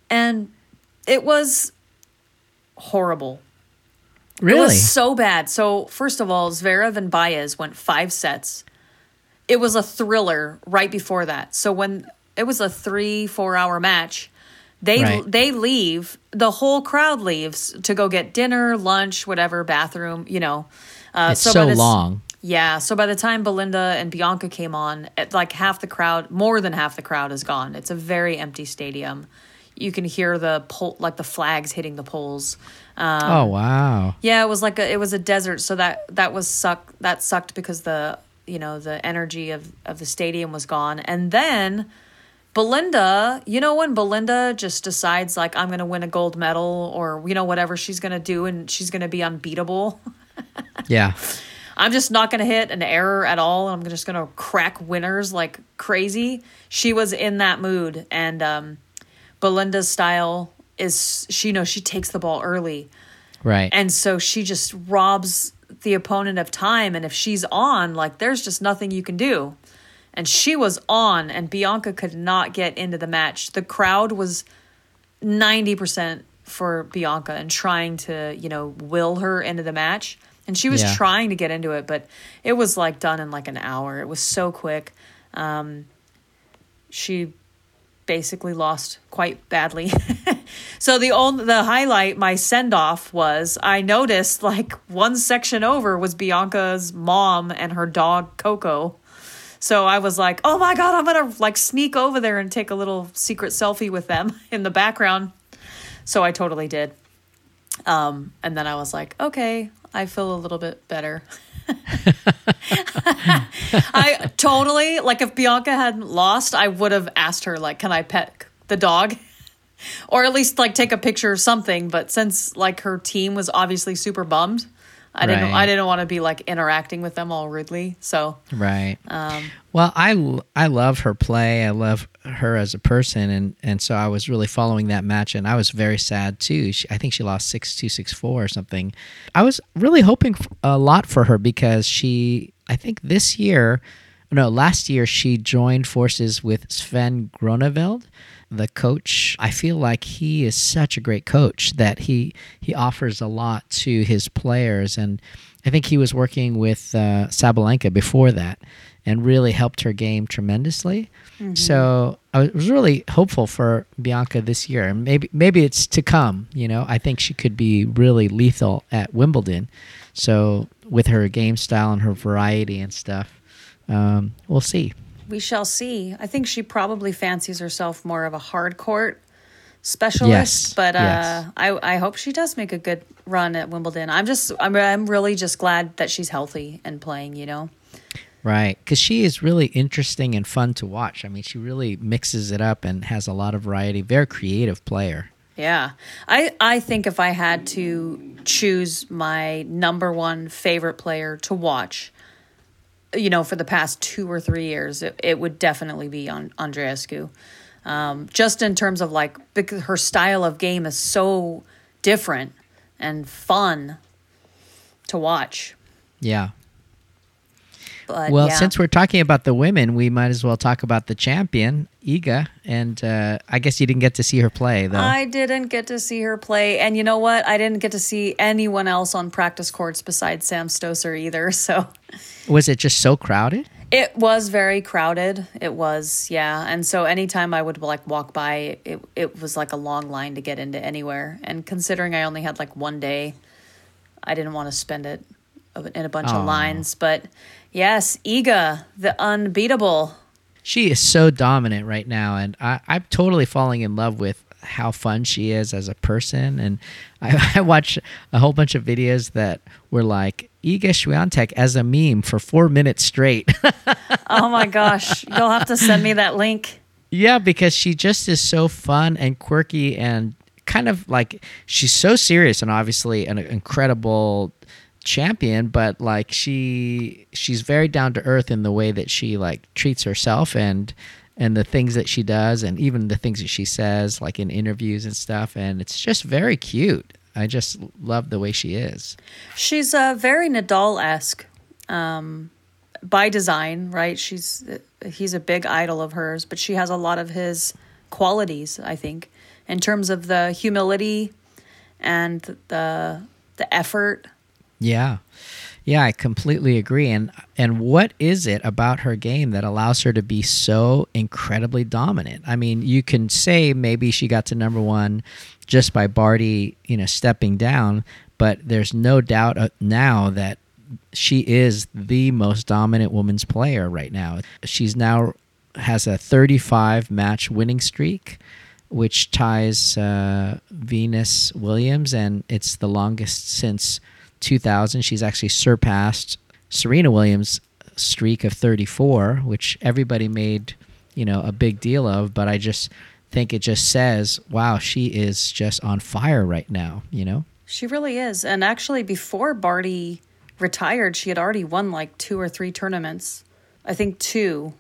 [SPEAKER 5] And it was horrible. It
[SPEAKER 4] really?
[SPEAKER 5] was so bad. So first of all, Zverev and Baez went five sets. It was a thriller right before that. So when it was a three four hour match, they
[SPEAKER 4] Right.
[SPEAKER 5] they leave. The whole crowd leaves to go get dinner, lunch, whatever, bathroom. You know, uh,
[SPEAKER 4] it's so
[SPEAKER 5] the
[SPEAKER 4] long.
[SPEAKER 5] Yeah. So by the time Belinda and Bianca came on, it, like half the crowd, more than half the crowd is gone. It's a very empty stadium. you can hear the pole like the flags hitting the poles. Um,
[SPEAKER 4] oh wow.
[SPEAKER 5] Yeah, it was like a it was a desert, so that that was suck that sucked because the you know the energy of of the stadium was gone, and then. Belinda, you know when Belinda just decides like I'm going to win a gold medal or you know whatever she's going to do and she's going to be unbeatable.
[SPEAKER 4] Yeah.
[SPEAKER 5] I'm just not going to hit an error at all. I'm just going to crack winners like crazy. She was in that mood and um Belinda's style is she you know she takes the ball early.
[SPEAKER 4] Right.
[SPEAKER 5] And so she just robs the opponent of time. And if she's on, like there's just nothing you can do. And she was on, and Bianca could not get into the match. The crowd was 90% for Bianca and trying to, you know, will her into the match. And she was
[SPEAKER 4] Yeah.
[SPEAKER 5] trying to get into it, but it was like done in like an hour. It was so quick. Um, she basically lost quite badly. so the only the highlight, my send off was I noticed like one section over was Bianca's mom and her dog Coco. So I was like, oh my god, I'm gonna like sneak over there and take a little secret selfie with them in the background. So I totally did. Um, and then I was like, okay, I feel a little bit better. I totally like if Bianca hadn't lost, I would have asked her like, "Can I pet the dog?" or at least like take a picture or something, but since like her team was obviously super bummed, I didn't
[SPEAKER 4] Right.
[SPEAKER 5] I didn't want to be like interacting with them all rudely. So,
[SPEAKER 4] Right.
[SPEAKER 5] um
[SPEAKER 4] Well, I love her play. I love her as a person, and and so I was really following that match, and I was very sad too. She, I think she lost six two six four or something. I was really hoping a lot for her because she, I think this year, no, last year she joined forces with Sven Groeneveld, the coach. I feel like he is such a great coach that he he offers a lot to his players, and I think he was working with uh, Sabalenka before that and really helped her game tremendously. So I was really hopeful for Bianca this year, and maybe maybe it's to come. You know, I think she could be really lethal at Wimbledon. So with her game style and her variety and stuff, um, we'll see.
[SPEAKER 5] We shall see. I think she probably fancies herself more of a hard court specialist,
[SPEAKER 4] Yes,
[SPEAKER 5] but uh,
[SPEAKER 4] yes.
[SPEAKER 5] I I hope she does make a good run at Wimbledon. I'm just I'm I'm really just glad that she's healthy and playing. You know.
[SPEAKER 4] Right, because she is really interesting and fun to watch. I mean, she really mixes it up and has a lot of variety. Very creative player.
[SPEAKER 5] Yeah. I I think if I had to choose my number one favorite player to watch, you know, for the past two or three years, it, it would definitely be on Andreescu. Um, just in terms of like because her style of game is so different and fun to watch.
[SPEAKER 4] Yeah.
[SPEAKER 5] But
[SPEAKER 4] Well,
[SPEAKER 5] yeah.
[SPEAKER 4] since we're talking about the women, we might as well talk about the champion, Iga. And uh, I guess you didn't get to see her play, though.
[SPEAKER 5] I didn't get to see her play, and you know what? I didn't get to see anyone else on practice courts besides Sam Stosur either. So
[SPEAKER 4] Was it just so crowded?
[SPEAKER 5] It was very crowded. It was, yeah. And so anytime I would like walk by, it it was like a long line to get into anywhere. And considering I only had like one day, I didn't want to spend it in a bunch of lines. But yes, Iga, the unbeatable.
[SPEAKER 4] She is so dominant right now, and I, I'm totally falling in love with how fun she is as a person. And I, I watched a whole bunch of videos that were like Iga Swiatek as a meme for four minutes straight.
[SPEAKER 5] Oh my gosh, you'll have to send me that link.
[SPEAKER 4] Yeah, because she just is so fun and quirky and kind of like she's so serious and obviously an incredible champion, but like she she's very down to earth in the way that she like treats herself and and the things that she does and even the things that she says like in interviews and stuff and it's just very cute. I just love the way she is.
[SPEAKER 5] She's uh, very Nadal esque um, by design, right? She's he's a big idol of hers, but she has a lot of his qualities, I think, in terms of the humility and the the effort.
[SPEAKER 4] Yeah. Yeah, I completely agree. And and what is it about her game that allows her to be so incredibly dominant? I mean, you can say maybe she got to number 1 just by Barty, you know, stepping down, but there's no doubt uh, now that she is the most dominant women's player right now. She's now has a 35 match winning streak which ties uh, Venus Williams, and it's the longest since 2000. She's actually surpassed Serena Williams' streak of 34, which everybody made, you know, a big deal of. But I just think it just says, wow, she is just on fire right now, you know?
[SPEAKER 5] She really is. And actually, before Barty retired, she had already won like two or three tournaments. I think two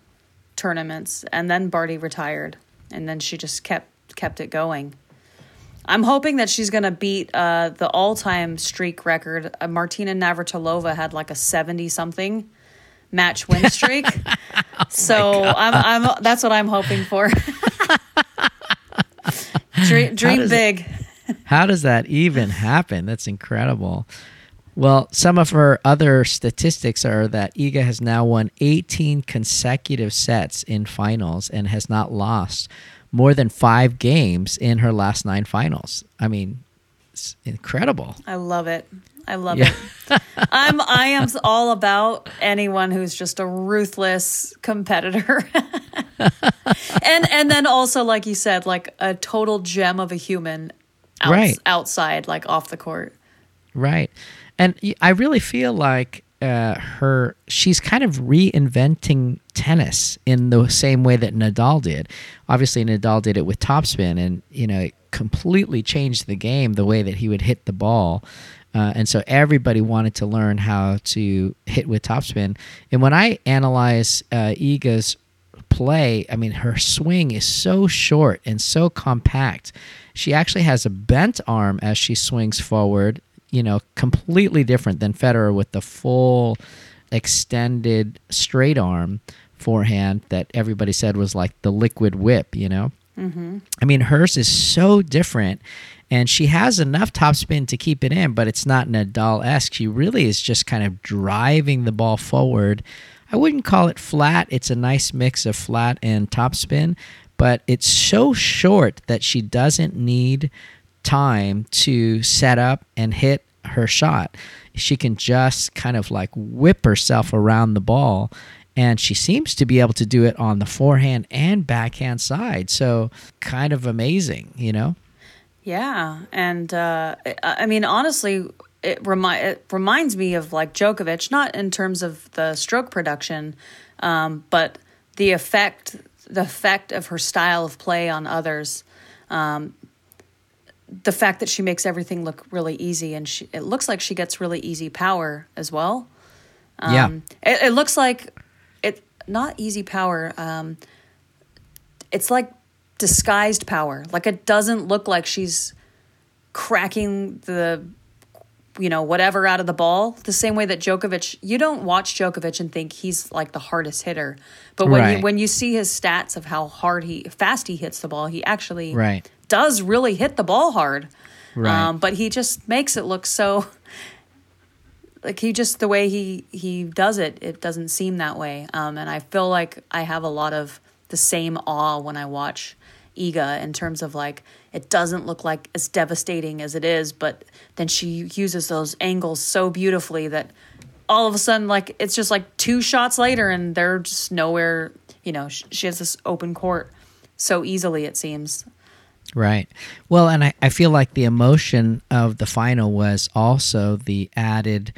[SPEAKER 5] tournaments. And then Barty retired. And then she just kept kept it going. I'm hoping that she's going to beat uh, the all time streak record. Uh, Martina Navratilova had like a 70 something match win streak. oh so I'm, I'm, that's what I'm hoping for. dream dream big.
[SPEAKER 4] how does that even happen? That's incredible. Well, some of her other statistics are that Iga has now won 18 consecutive sets in finals and has not lost more than five games in her last nine finals. I mean, it's incredible.
[SPEAKER 5] I love it. I love yeah. it. I'm I am all about anyone who's just a ruthless competitor. and and then also like you said like a total gem of a human outs- right. outside like off the court.
[SPEAKER 4] Right. And I really feel like uh, her she's kind of reinventing tennis in the same way that Nadal did. Obviously Nadal did it with topspin and you know it completely changed the game the way that he would hit the ball uh, and so everybody wanted to learn how to hit with topspin. And when I analyze uh, Iga's play, I mean, her swing is so short and so compact. She actually has a bent arm as she swings forward, you know, completely different than Federer with the full extended straight arm forehand that everybody said was like the liquid whip, you know? Mm-hmm. I mean, hers is so different and she has enough topspin to keep it in, but it's not Nadal esque. She really is just kind of driving the ball forward. I wouldn't call it flat. It's a nice mix of flat and topspin, but it's so short that she doesn't need time to set up and hit her shot. She can just kind of like whip herself around the ball and she seems to be able to do it on the forehand and backhand side. So, kind of amazing, you know?
[SPEAKER 5] Yeah, and uh, I mean, honestly, it, remi- it reminds me of like Djokovic, not in terms of the stroke production, um, but the effect, the effect of her style of play on others. Um, the fact that she makes everything look really easy, and she, it looks like she gets really easy power as well. Um,
[SPEAKER 4] yeah,
[SPEAKER 5] it, it, looks like it not easy power. Um, it's like disguised power. Like it doesn't look like she's cracking the you know whatever out of the ball the same way that Djokovic you don't watch Djokovic and think he's like the hardest hitter but when right. you when you see his stats of how hard he fast he hits the ball he actually
[SPEAKER 4] right.
[SPEAKER 5] Does really hit the ball hard right. Um, but he just makes it look so like he just the way he he does it it doesn't seem that way um, and I feel like I have a lot of the same awe when I watch Iga in terms of like it doesn't look like as devastating as it is, but then she uses those angles so beautifully that all of a sudden like it's just like two shots later and they're just nowhere, you know, she has this open court so easily it seems.
[SPEAKER 4] Right. Well, and I, I feel like the emotion of the final was also the added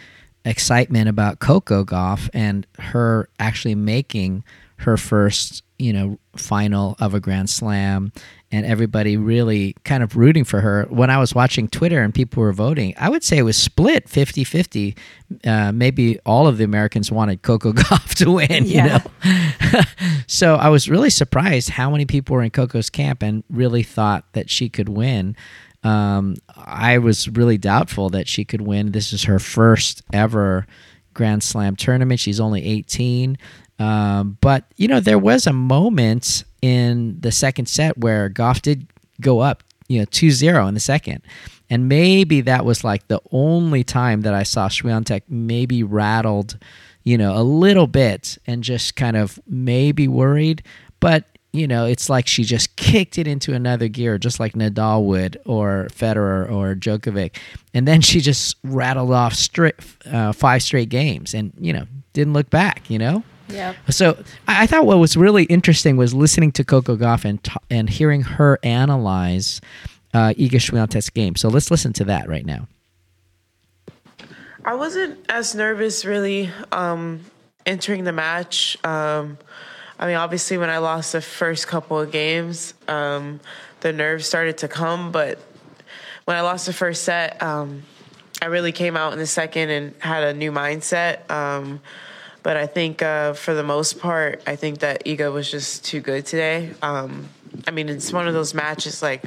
[SPEAKER 4] excitement about Coco Gauff and her actually making her first you know final of a grand slam and everybody really kind of rooting for her. When i was watching twitter and people were voting i would say it was split 50-50 uh, maybe all of the americans wanted coco Gauff to win yeah. you know? So i was really surprised how many people were in coco's camp and really thought that she could win. Um, i was really doubtful that she could win. This is her first ever grand slam tournament. She's only 18 um, but you know, there was a moment in the second set where Gauff did go up, you know, 2-0 in the second. And maybe that was like the only time that I saw Swiatek maybe rattled, you know, a little bit and just kind of maybe worried. But, you know, it's like she just kicked it into another gear, just like Nadal would or Federer or Djokovic. And then she just rattled off straight, uh, five straight games and, you know, didn't look back, you know?
[SPEAKER 5] Yep.
[SPEAKER 4] So I, I thought what was really interesting was listening to Coco Gauff and ta- and hearing her analyze uh, Iga Swiatek's game. So let's listen to that right now.
[SPEAKER 7] I wasn't as nervous really um, entering the match. Um, I mean, obviously, when I lost the first couple of games, um, the nerves started to come. But when I lost the first set, um, I really came out in the second and had a new mindset. But I think uh, for the most part, I think that Iga was just too good today. Um, I mean, it's one of those matches like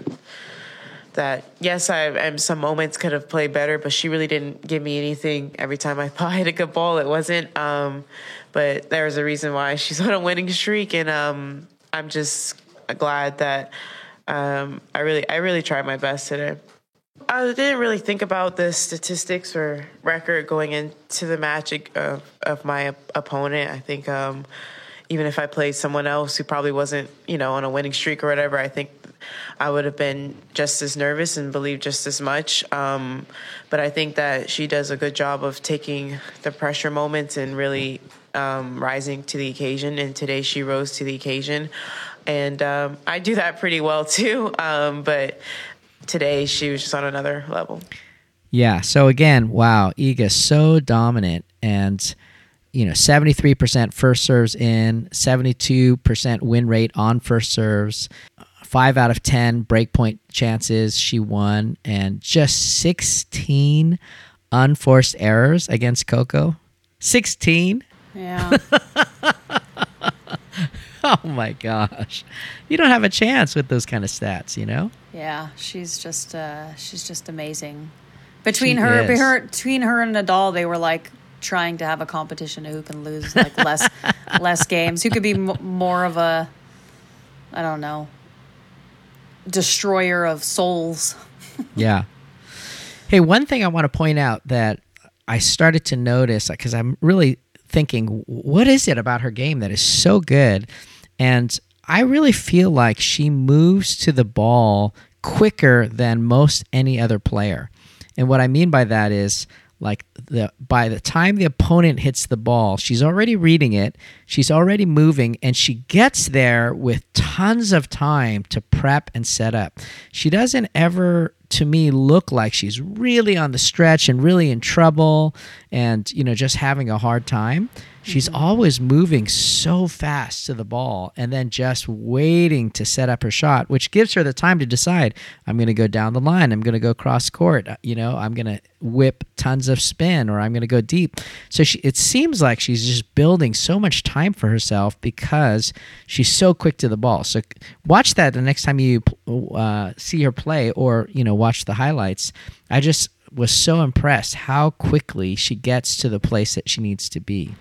[SPEAKER 7] that yes, I am some moments could have played better, but she really didn't give me anything every time I thought I hit a good ball. It wasn't. Um, but was a reason why she's on a winning streak, and um, I'm just glad that um, I really I really tried my best today. I didn't really think about the statistics or record going into the match of, of my opponent. I think um, even if I played someone else who probably wasn't, you know, on a winning streak or whatever, I think I would have been just as nervous and believed just as much. Um, but I think that she does a good job of taking the pressure moments and really um, rising to the occasion. And today she rose to the occasion. And um, I do that pretty well too. Um, but today she was just on another level.
[SPEAKER 4] Yeah. So again, wow, Iga so dominant and you know, 73% first serves in, 72% win rate on first serves, five out of 10 breakpoint chances she won, and just 16 unforced errors against Coco. 16?
[SPEAKER 5] Yeah.
[SPEAKER 4] oh my gosh. You don't have a chance with those kind of stats, you know?
[SPEAKER 5] Yeah, she's just uh, she's just amazing. Between
[SPEAKER 4] She
[SPEAKER 5] her,
[SPEAKER 4] is.
[SPEAKER 5] her, between her and Nadal, they were like trying to have a competition of who can lose like less less games, who could be m- more of a, I don't know, destroyer of souls.
[SPEAKER 4] Yeah. Hey, one thing I want to point out that I started to notice because I'm really thinking, what is it about her game that is so good? And I really feel like she moves to the ball quicker than most any other player. And what I mean by that is like the by the time the opponent hits the ball, she's already reading it, she's already moving and she gets there with tons of time to prep and set up. She doesn't ever to me look like she's really on the stretch and really in trouble and you know just having a hard time. She's always moving so fast to the ball and then just waiting to set up her shot, which gives her the time to decide I'm going to go down the line, I'm going to go cross court, uh, you know, I'm going to whip tons of spin or I'm going to go deep. So she, it seems like she's just building so much time for herself because she's so quick to the ball. So watch that the next time you uh, see her play or, you know, watch the highlights. I just was so impressed how quickly she gets to the place that she needs to be.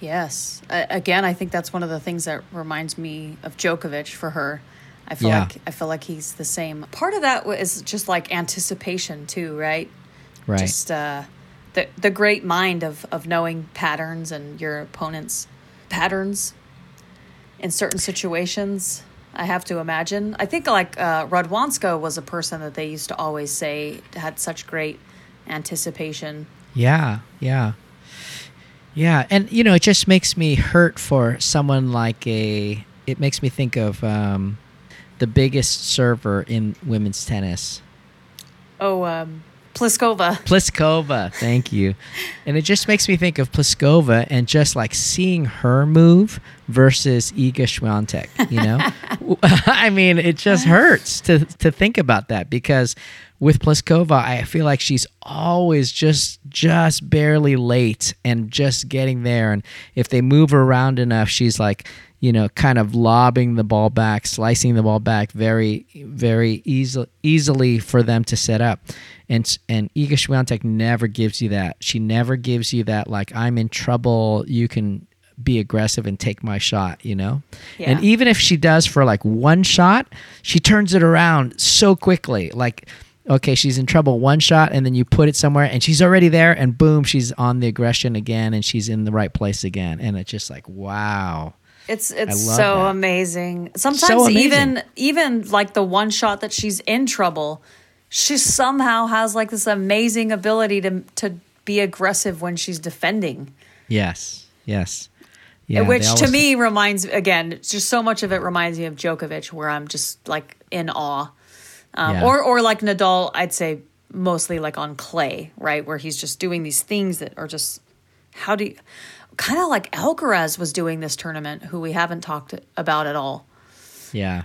[SPEAKER 5] Yes. Uh, again, I think that's one of the things that reminds me of Djokovic for her. I feel
[SPEAKER 4] Yeah.
[SPEAKER 5] like I feel like he's the same. Part of that is just like anticipation too, right?
[SPEAKER 4] Right.
[SPEAKER 5] Just uh, the the great mind of of knowing patterns and your opponent's patterns in certain situations. I have to imagine. I think like uh, Radwanska was a person that they used to always say had such great anticipation.
[SPEAKER 4] Yeah, yeah. Yeah, and you know, it just makes me hurt for someone like a it makes me think of um the biggest server in women's tennis.
[SPEAKER 5] Oh, um, Pliskova.
[SPEAKER 4] Pliskova, thank you. And it just makes me think of Pliskova and just like seeing her move versus Iga Swiatek, you know? I mean, it just hurts to to think about that because with Pliskova, I feel like she's always just just barely late and just getting there and if they move her around enough, she's like you know, kind of lobbing the ball back, slicing the ball back very, very easily, easily for them to set up. And and Iga Swiatek never gives you that. She never gives you that like I'm in trouble. You can be aggressive and take my shot. You know.
[SPEAKER 5] Yeah.
[SPEAKER 4] And even if she does for like one shot, she turns it around so quickly. Like. Okay, she's in trouble. One shot, and then you put it somewhere, and she's already there, and boom, she's on the aggression again, and she's in the right place again, and it's just like, wow.
[SPEAKER 5] It's it's so
[SPEAKER 4] that.
[SPEAKER 5] amazing. Sometimes
[SPEAKER 4] So amazing.
[SPEAKER 5] even even like the one shot that she's in trouble, she somehow has like this amazing ability to to be aggressive when she's defending.
[SPEAKER 4] Yes, yes, Yeah,
[SPEAKER 5] which to me reminds again, just so much of it reminds me of Djokovic, where I'm just like in awe, um,
[SPEAKER 4] Yeah.
[SPEAKER 5] or or like Nadal. I'd say mostly like on clay, right, where he's just doing these things that are just how do you, kind of like Alcaraz was doing this tournament, who we haven't talked about at all.
[SPEAKER 4] Yeah.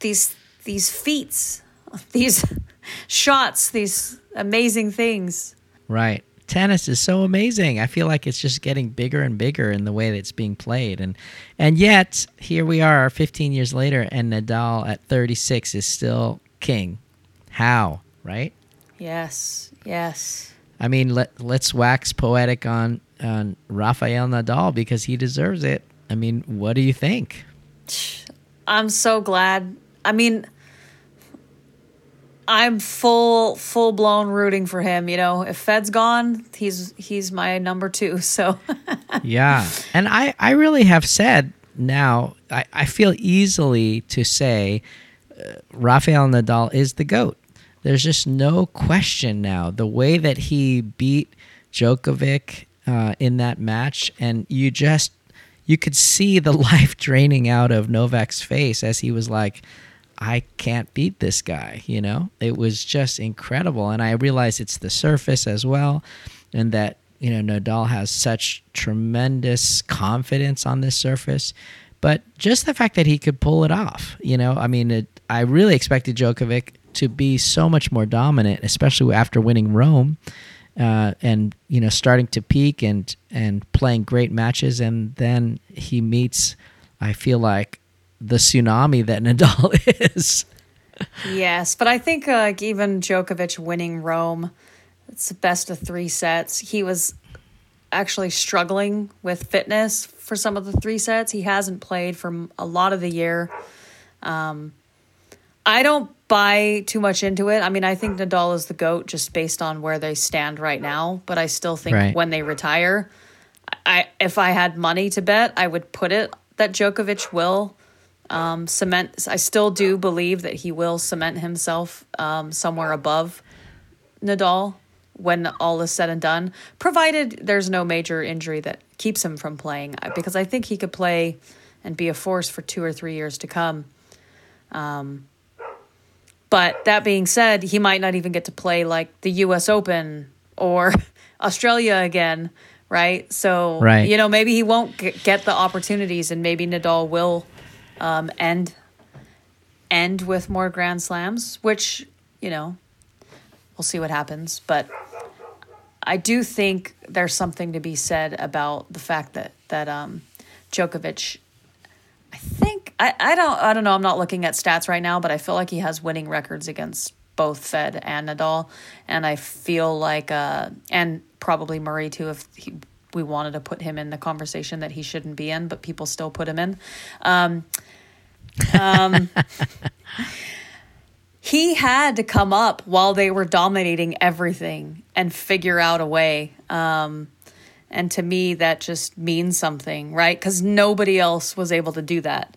[SPEAKER 5] These these feats, these shots, these amazing things.
[SPEAKER 4] Right. Tennis is so amazing. I feel like it's just getting bigger and bigger in the way that it's being played and and yet here we are 15 years later and Nadal at 36 is still king. How, right?
[SPEAKER 5] Yes, yes.
[SPEAKER 4] I mean, let let's wax poetic on on Rafael Nadal because he deserves it. I mean, what do you think?
[SPEAKER 5] I'm so glad. I mean, I'm full full blown rooting for him. You know, if Fed's gone, he's he's my number two. So
[SPEAKER 4] yeah. And I, I really have said now, I, I feel easily to say Rafael Nadal is the GOAT. There's just no question now. The way that he beat Djokovic uh, in that match, and you just, you could see the life draining out of Novak's face as he was like, I can't beat this guy, you know? It was just incredible. And I realize it's the surface as well, and that, you know, Nadal has such tremendous confidence on this surface. But just the fact that he could pull it off, you know, I mean, it, I really expected Djokovic to be so much more dominant, especially after winning Rome. Uh, and you know, starting to peak and and playing great matches, and then he meets, I feel like, the tsunami that Nadal is.
[SPEAKER 5] yes, but I think uh, like even Djokovic winning Rome, it's the best of three sets. He was actually struggling with fitness for some of the three sets. He hasn't played for a lot of the year. Um, I don't buy too much into it. I mean, I think Nadal is the GOAT just based on where they stand right now, but I still think
[SPEAKER 4] Right.
[SPEAKER 5] when they retire, I if I had money to bet, I would put it that Djokovic will um, cement. I still do believe that he will cement himself um, somewhere above Nadal when all is said and done, provided there's no major injury that keeps him from playing. Because I think he could play and be a force for two or three years to come. Um, but that being said, he might not even get to play like the U.S. Open or Australia again, right? So,
[SPEAKER 4] Right.
[SPEAKER 5] you know, maybe he won't get the opportunities, and maybe Nadal will um, end end with more Grand Slams, which you know, we'll see what happens. But I do think there's something to be said about the fact that that um, Djokovic. I think I, I don't I don't know. I'm not looking at stats right now, but I feel like he has winning records against both Fed and Nadal, and I feel like uh, and probably Murray too. If he, we wanted to put him in the conversation that he shouldn't be in, but people still put him in. Um, um, he had to come up while they were dominating everything and figure out a way. Um, and to me, that just means something, right? Because nobody else was able to do that.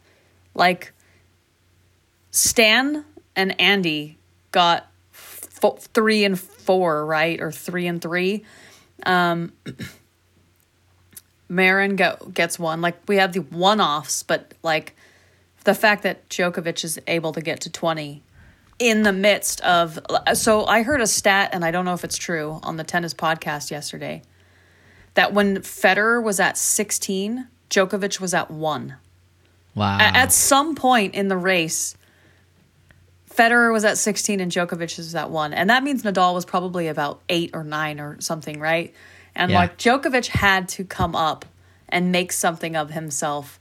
[SPEAKER 5] Like Stan and Andy got three and four, right? Or three and three. Um, Marin go, gets one. Like we have the one offs, but like the fact that Djokovic is able to get to 20 in the midst of. So I heard a stat, and I don't know if it's true, on the tennis podcast yesterday that when Federer was at 16, Djokovic was at one.
[SPEAKER 4] Wow.
[SPEAKER 5] A- At some point in the race, Federer was at 16 and Djokovic was at one. And that means Nadal was probably about eight or nine or something, right? And
[SPEAKER 4] Yeah.
[SPEAKER 5] like Djokovic had to come up and make something of himself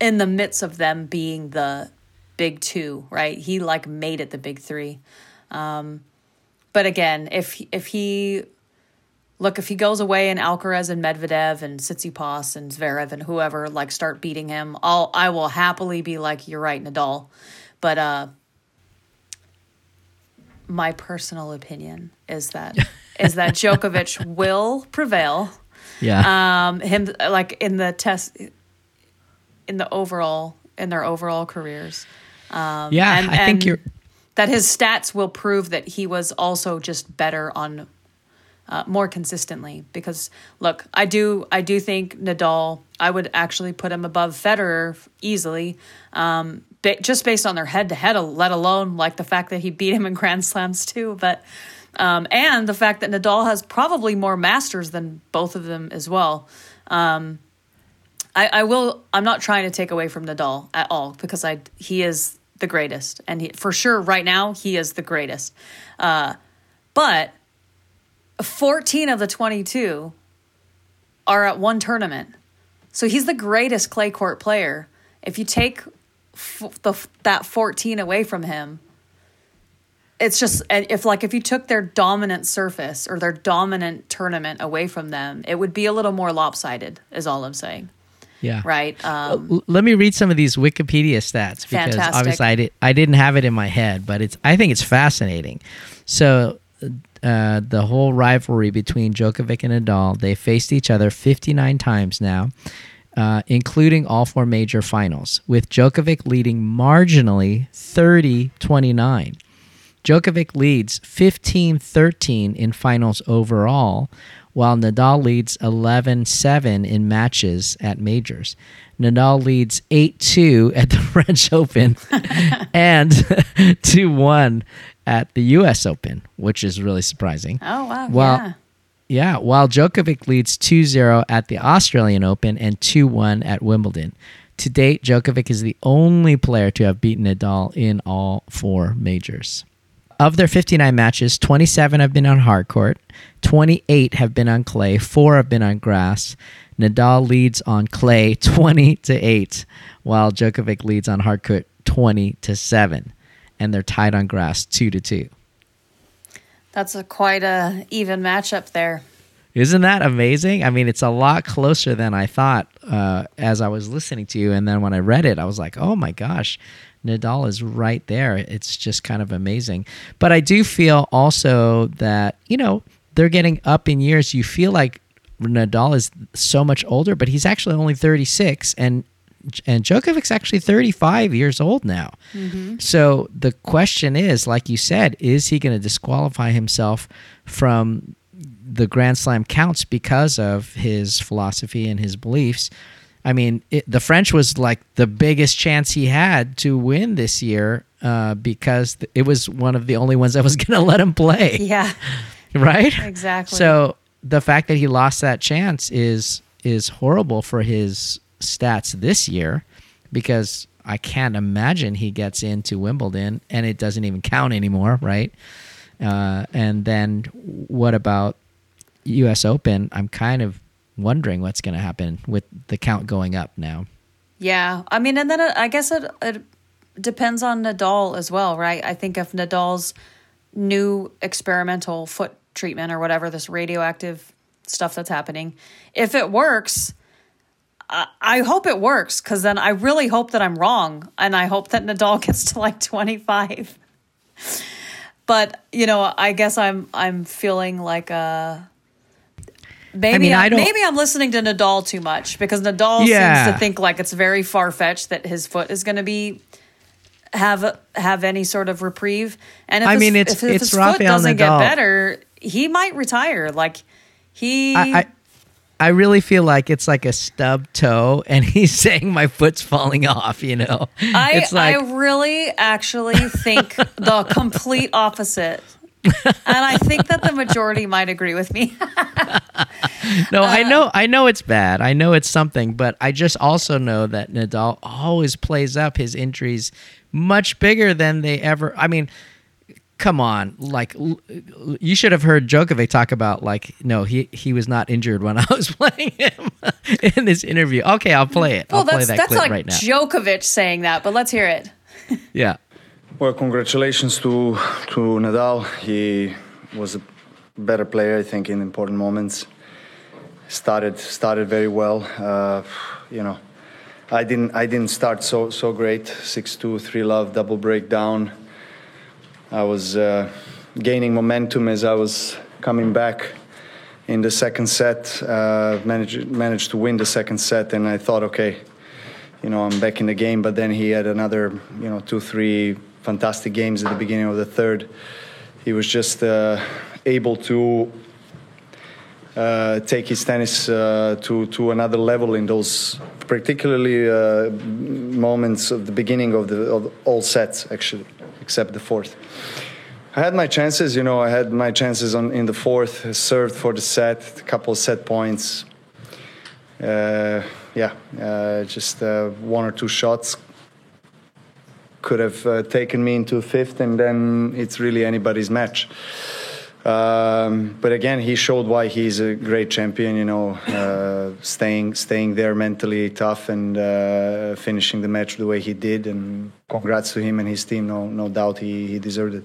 [SPEAKER 5] in the midst of them being the big two, right? He like made it the big three. Um, but again, if if he look if he goes away and Alcaraz and Medvedev and Tsitsipas and Zverev and whoever like start beating him, I'll I will happily be like you're right, Nadal. But uh, my personal opinion is that is that Djokovic will prevail.
[SPEAKER 4] yeah.
[SPEAKER 5] Um, him like in the test in the overall in their overall careers. Um,
[SPEAKER 4] yeah.
[SPEAKER 5] and-
[SPEAKER 4] I think you're.
[SPEAKER 5] that his stats will prove that he was also just better on uh, more consistently. Because look, I do I do think Nadal. I would actually put him above Federer easily, um, ba- just based on their head to head. Let alone like the fact that he beat him in Grand Slams too. But um, and the fact that Nadal has probably more Masters than both of them as well. Um, I, I will. I'm not trying to take away from Nadal at all because I he is the greatest, and he, for sure right now he is the greatest. Uh, but 14 of the 22 are at one tournament, so he's the greatest clay court player. If you take f- the that 14 away from him, it's just if like if you took their dominant surface or their dominant tournament away from them, it would be a little more lopsided. Is all I'm saying.
[SPEAKER 4] Yeah.
[SPEAKER 5] Right. Um,
[SPEAKER 4] L- let me read some of these Wikipedia stats because
[SPEAKER 5] Fantastic.
[SPEAKER 4] obviously I, did, I didn't have it in my head, but it's I think it's fascinating. So uh, the whole rivalry between Djokovic and Nadal, they faced each other 59 times now, uh, including all four major finals, with Djokovic leading marginally 30 29. Djokovic leads 15 13 in finals overall, while Nadal leads 11 7 in matches at majors. Nadal leads 8 2 at the French Open and 2 1 at the US Open, which is really surprising.
[SPEAKER 5] oh wow.
[SPEAKER 4] Well,
[SPEAKER 5] yeah.
[SPEAKER 4] Yeah, while Djokovic leads 2 0 at the Australian Open and 2 1 at Wimbledon. To date, Djokovic is the only player to have beaten Nadal in all four majors. Of their 59 matches, 27 have been on hard court, 28 have been on clay, 4 have been on grass. Nadal leads on clay 20 to 8, while Djokovic leads on hard court 20 to 7, and they're tied on grass 2 to 2.
[SPEAKER 5] That's a quite a even matchup there.
[SPEAKER 4] Isn't that amazing? I mean, it's a lot closer than I thought uh, as I was listening to you. And then when I read it, I was like, oh my gosh, Nadal is right there. It's just kind of amazing. But I do feel also that, you know, they're getting up in years. You feel like Nadal is so much older, but he's actually only 36 and and Djokovic's actually 35 years old now. Mm-hmm. So the question is, like you said, is he going to disqualify himself from the Grand Slam counts because of his philosophy and his beliefs? I mean, it, the French was like the biggest chance he had to win this year uh, because th- it was one of the only ones that was going to let him play
[SPEAKER 5] Yeah.
[SPEAKER 4] right
[SPEAKER 5] Exactly.
[SPEAKER 4] so the fact that he lost that chance is is horrible for his stats this year because i can't imagine he gets into wimbledon and it doesn't even count anymore right uh, and then what about us open i'm kind of wondering what's going to happen with the count going up now
[SPEAKER 5] Yeah, I mean, and then it, I guess it it depends on Nadal as well, right? I think if Nadal's new experimental foot treatment or whatever this radioactive stuff that's happening, if it works, I, hope it works because then I really hope that I'm wrong, and I hope that Nadal gets to like 25. But you know, I guess I'm I'm feeling like a. Maybe I
[SPEAKER 4] mean, I don't-
[SPEAKER 5] maybe I'm listening to Nadal too much because Nadal
[SPEAKER 4] Yeah.
[SPEAKER 5] seems to think like it's very far fetched that his foot is going to be have have any sort of reprieve. And if
[SPEAKER 4] I
[SPEAKER 5] his,
[SPEAKER 4] mean, it's-
[SPEAKER 5] if, if
[SPEAKER 4] it's
[SPEAKER 5] his foot doesn't
[SPEAKER 4] Nadal.
[SPEAKER 5] get better, he might retire. Like he,
[SPEAKER 4] I, I I really feel like it's like a stub toe, and he's saying my foot's falling off. You know,
[SPEAKER 5] I,
[SPEAKER 4] it's like
[SPEAKER 5] I really actually think the complete opposite. And I think that the majority might agree with me.
[SPEAKER 4] no,
[SPEAKER 5] uh,
[SPEAKER 4] I know, I know it's bad. I know it's something, but I just also know that Nadal always plays up his injuries much bigger than they ever. I mean, come on, like you should have heard Djokovic talk about like, no, he he was not injured when I was playing him in this interview. Okay, I'll play it.
[SPEAKER 5] well,
[SPEAKER 4] I'll play
[SPEAKER 5] that's
[SPEAKER 4] that
[SPEAKER 5] that's
[SPEAKER 4] clip
[SPEAKER 5] like
[SPEAKER 4] right now.
[SPEAKER 5] Djokovic saying that, but let's hear it.
[SPEAKER 4] yeah.
[SPEAKER 8] Well, congratulations to to Nadal. He was a better player, I think, in important moments. Started started very well. Uh, you know, I didn't I didn't start so so great. Six two three love double breakdown. I was uh, gaining momentum as I was coming back in the second set. Uh, managed managed to win the second set, and I thought, okay, you know, I'm back in the game. But then he had another, you know, two, three fantastic games at the beginning of the third. He was just uh, able to uh, take his tennis uh, to to another level in those particularly uh, moments of the beginning of the of all sets actually, except the fourth. I had my chances, you know. I had my chances on in the fourth. Served for the set, a couple of set points. Uh, yeah, uh, just one or two shots could have uh, taken me into fifth, and then it's really anybody's match. Um, but again, he showed why he's a great champion. You know, uh, staying staying there mentally tough and uh, finishing the match the way he did. And congrats to him and his team. No, no doubt he, he deserved it.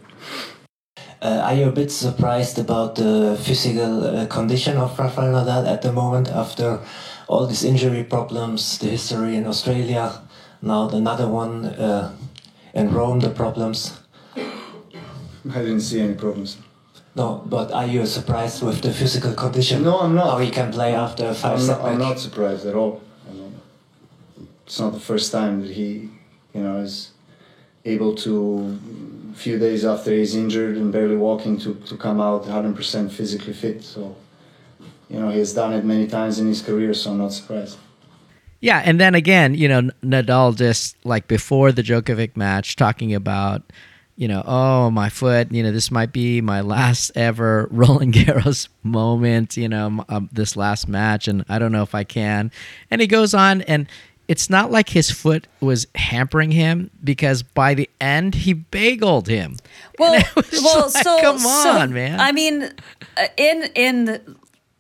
[SPEAKER 9] Uh, are you a bit surprised about the physical uh, condition of Rafael Nadal at the moment after all these injury problems, the history in Australia, now another one uh, in Rome, the problems?
[SPEAKER 8] I didn't see any problems.
[SPEAKER 9] No, but are you surprised with the physical condition?
[SPEAKER 8] No, I'm not.
[SPEAKER 9] How he can play after five
[SPEAKER 8] I'm
[SPEAKER 9] set
[SPEAKER 8] not, I'm not surprised at all. It's not the first time that he, you know, is able to, a few days after he's injured and barely walking, to, to come out 100% physically fit. So, you know, he has done it many times in his career, so I'm not surprised.
[SPEAKER 4] Yeah, and then again, you know, Nadal just like before the Djokovic match talking about, you know, oh my foot, you know, this might be my last ever Roland Garros moment, you know, um, this last match, and I don't know if I can. And he goes on, and it's not like his foot was hampering him because by the end he bageled him.
[SPEAKER 5] Well,
[SPEAKER 4] And it was
[SPEAKER 5] well,
[SPEAKER 4] like,
[SPEAKER 5] so
[SPEAKER 4] come
[SPEAKER 5] so,
[SPEAKER 4] on, man.
[SPEAKER 5] I mean, uh, in in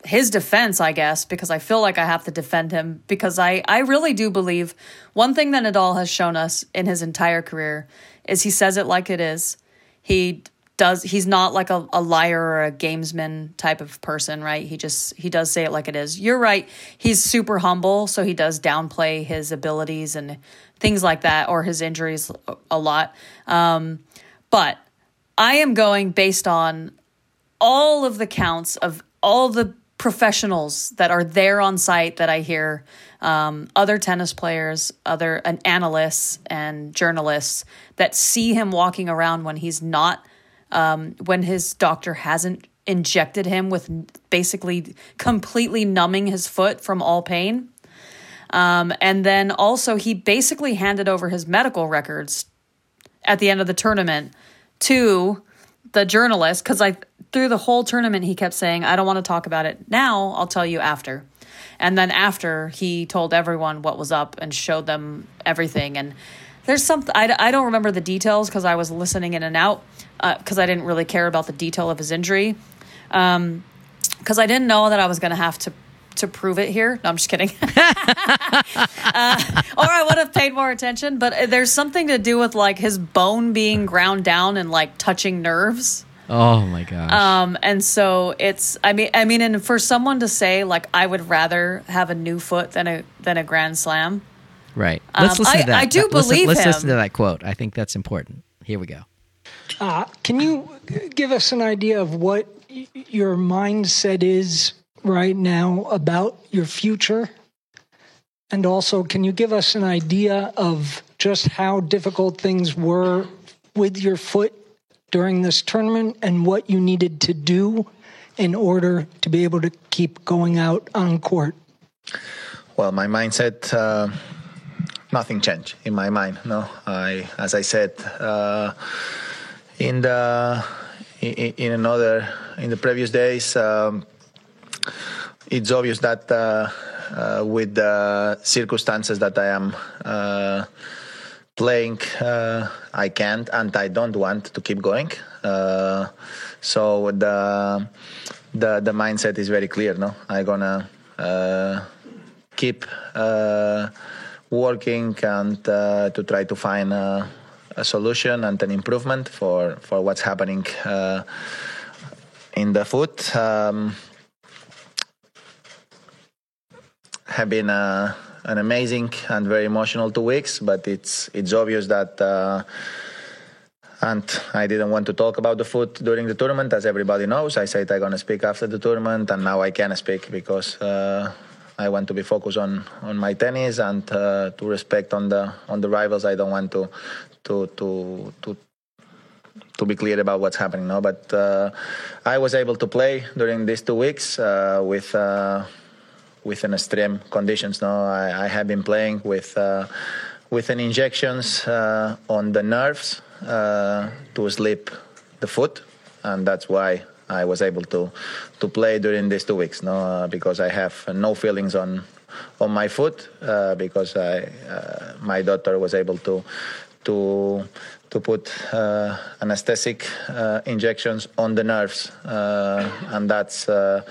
[SPEAKER 5] his defense, I guess, because I feel like I have to defend him because I I really do believe one thing that Nadal has shown us in his entire career is he says it like it is. He does he's not like a, a liar or a gamesman type of person right? He just he does say it like it is. You're right. He's super humble so he does downplay his abilities and things like that or his injuries a lot. Um, but I am going based on all of the counts of all the professionals that are there on site that I hear, um, other tennis players, other and analysts and journalists that see him walking around when he's not, um, when his doctor hasn't injected him with basically completely numbing his foot from all pain. Um, and then also, he basically handed over his medical records at the end of the tournament to the journalist because I through the whole tournament he kept saying I don't want to talk about it now I'll tell you after. And then after he told everyone what was up and showed them everything. And there's something I, I don't remember the details because I was listening in and out uh, because I didn't really care about the detail of his injury. Um, because I didn't know that I was going to have to to prove it here. No, I'm just kidding. uh, or I would have paid more attention. But uh, there's something to do with like his bone being ground down and like touching nerves.
[SPEAKER 4] Oh my gosh.
[SPEAKER 5] Um, and so it's. I mean, I mean, and for someone to say like I would rather have a new foot than a than a grand slam.
[SPEAKER 4] right. Let's
[SPEAKER 5] um,
[SPEAKER 4] listen
[SPEAKER 5] I-
[SPEAKER 4] to that.
[SPEAKER 5] I do
[SPEAKER 4] Let- listen-
[SPEAKER 5] believe
[SPEAKER 4] let's
[SPEAKER 5] him.
[SPEAKER 4] listen to that quote. I think that's important. Here we go.
[SPEAKER 10] Uh, can you give us an idea of what y- your mindset is right now about your future? And also, can you give us an idea of just how difficult things were with your foot during this tournament and what you needed to do in order to be able to keep going out on court?
[SPEAKER 11] Well, my mindset, uh, nothing changed in my mind. No, I, as I said, uh, in the in, another in the previous days, um, it's obvious that uh, uh, with the circumstances that I am uh, playing, I can't and I don't want to keep going. So the the the mindset is very clear. No, I'm gonna uh, keep uh, working and uh, to try to find uh, a solution and an improvement for for what's happening in the foot. Um, have been uh, an amazing and very emotional two weeks, but it's it's obvious that. Uh, and I didn't want to talk about the foot during the tournament, as everybody knows. I said I'm gonna speak after the tournament, and now I can speak because uh, I want to be focused on, on my tennis and uh, to respect on the on the rivals. I don't want to to to to to be clear about what's happening now. But uh, I was able to play during these two weeks uh, with uh, with an extreme conditions. Now I, I have been playing with uh, with an injections uh, on the nerves uh, to sleep the foot, and that's why I was able to to play during these two weeks. No, because I have no feelings on on my foot because I my daughter was able to to to put uh, anesthetic uh, injections on the nerves, uh, and that's uh,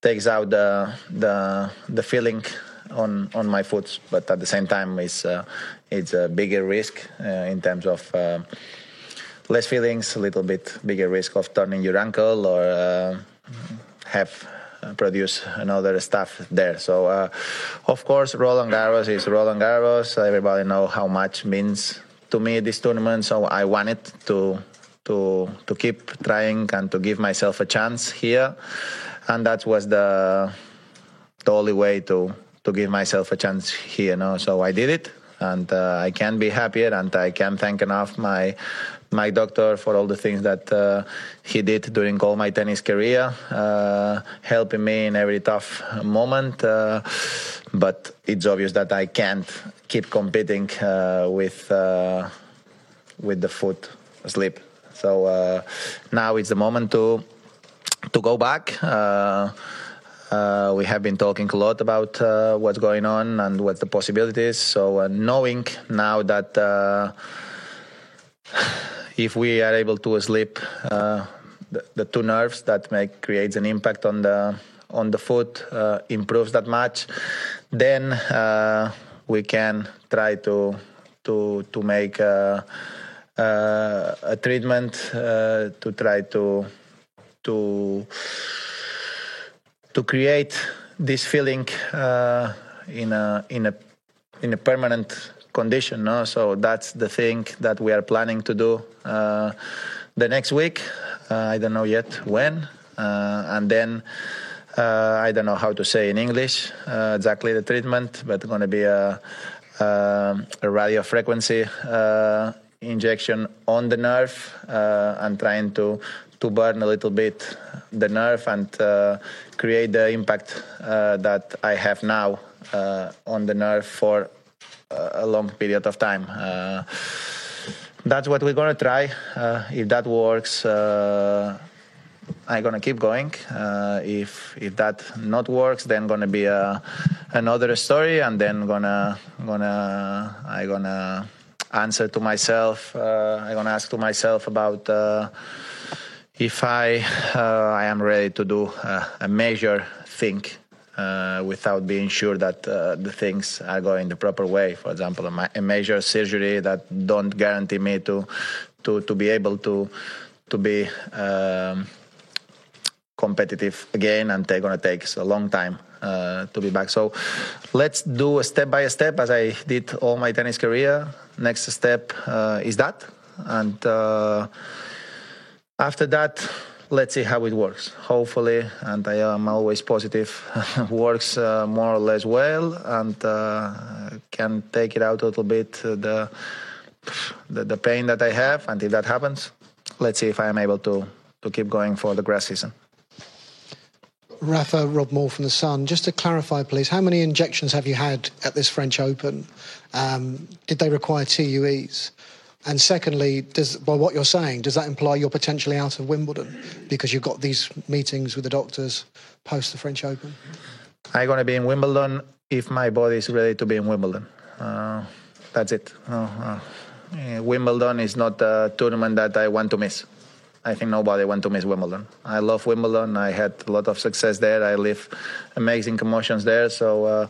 [SPEAKER 11] takes out the the the feeling on on my foot. But at the same time, it's uh, it's a bigger risk uh, in terms of less feelings, a little bit bigger risk of turning your ankle or have produce another stuff there. So, uh, of course, Roland Garros is Roland Garros. Everybody know how much means to me this tournament. So I wanted to to to keep trying and to give myself a chance here, and that was the the only way to to give myself a chance here. So I did it, and uh, I can be happier, and I can thank enough my my doctor for all the things that uh, he did during all my tennis career, uh, helping me in every tough moment. Uh, but it's obvious that I can't keep competing uh, with uh, with the foot asleep. So uh, now it's the moment to to go back. Uh, uh, we have been talking a lot about uh, what's going on and what the possibilities. So knowing now that if we are able to sleep the, the, two nerves that make creates an impact on the on the foot improves that much, then we can try to to to make a, treatment uh, to try to to to create this feeling uh, in a in a in a permanent condition. No? So that's the thing that we are planning to do uh, the next week. Uh, I don't know yet when, uh, and then uh, I don't know how to say in English uh, exactly the treatment, but going to be a, a, radio frequency uh, injection on the nerve and trying to to burn a little bit the nerve and uh, create the impact uh, that I have now uh, on the nerve for a long period of time. that's what we're going to try. if that works, I'm gonna keep going. Uh, if if that not works, then gonna be a, another story, and then gonna gonna I gonna answer to myself. Uh, I'm gonna ask to myself about uh, if I uh, I am ready to do a major thing. Uh, without being sure that uh, the things are going the proper way. For example, a, major surgery that don't guarantee me to to to be able to to be um, competitive again, and they're gonna take a long time uh, to be back. So let's do a step by step, as I did all my tennis career. Next step uh, is that, and uh, after that, let's see how it works. Hopefully, and I am always positive, works uh, more or less well, and uh, can take it out a little bit uh, the, the the pain that I have. And if that happens, let's see if I am able to to keep going for the grass season.
[SPEAKER 12] Rafa, Rob Moore from The Sun. Just to clarify, please, how many injections have you had at this French Open? Um, did they require TUEs? And secondly, does, by what you're saying, does that imply you're potentially out of Wimbledon because you've got these meetings with the doctors post the French Open?
[SPEAKER 11] I'm going to be in Wimbledon if my body is ready to be in Wimbledon. Uh, that's it. Uh, uh, Wimbledon is not a tournament that I want to miss. I think nobody went to miss Wimbledon. I love Wimbledon. I had a lot of success there. I live amazing emotions there. So uh,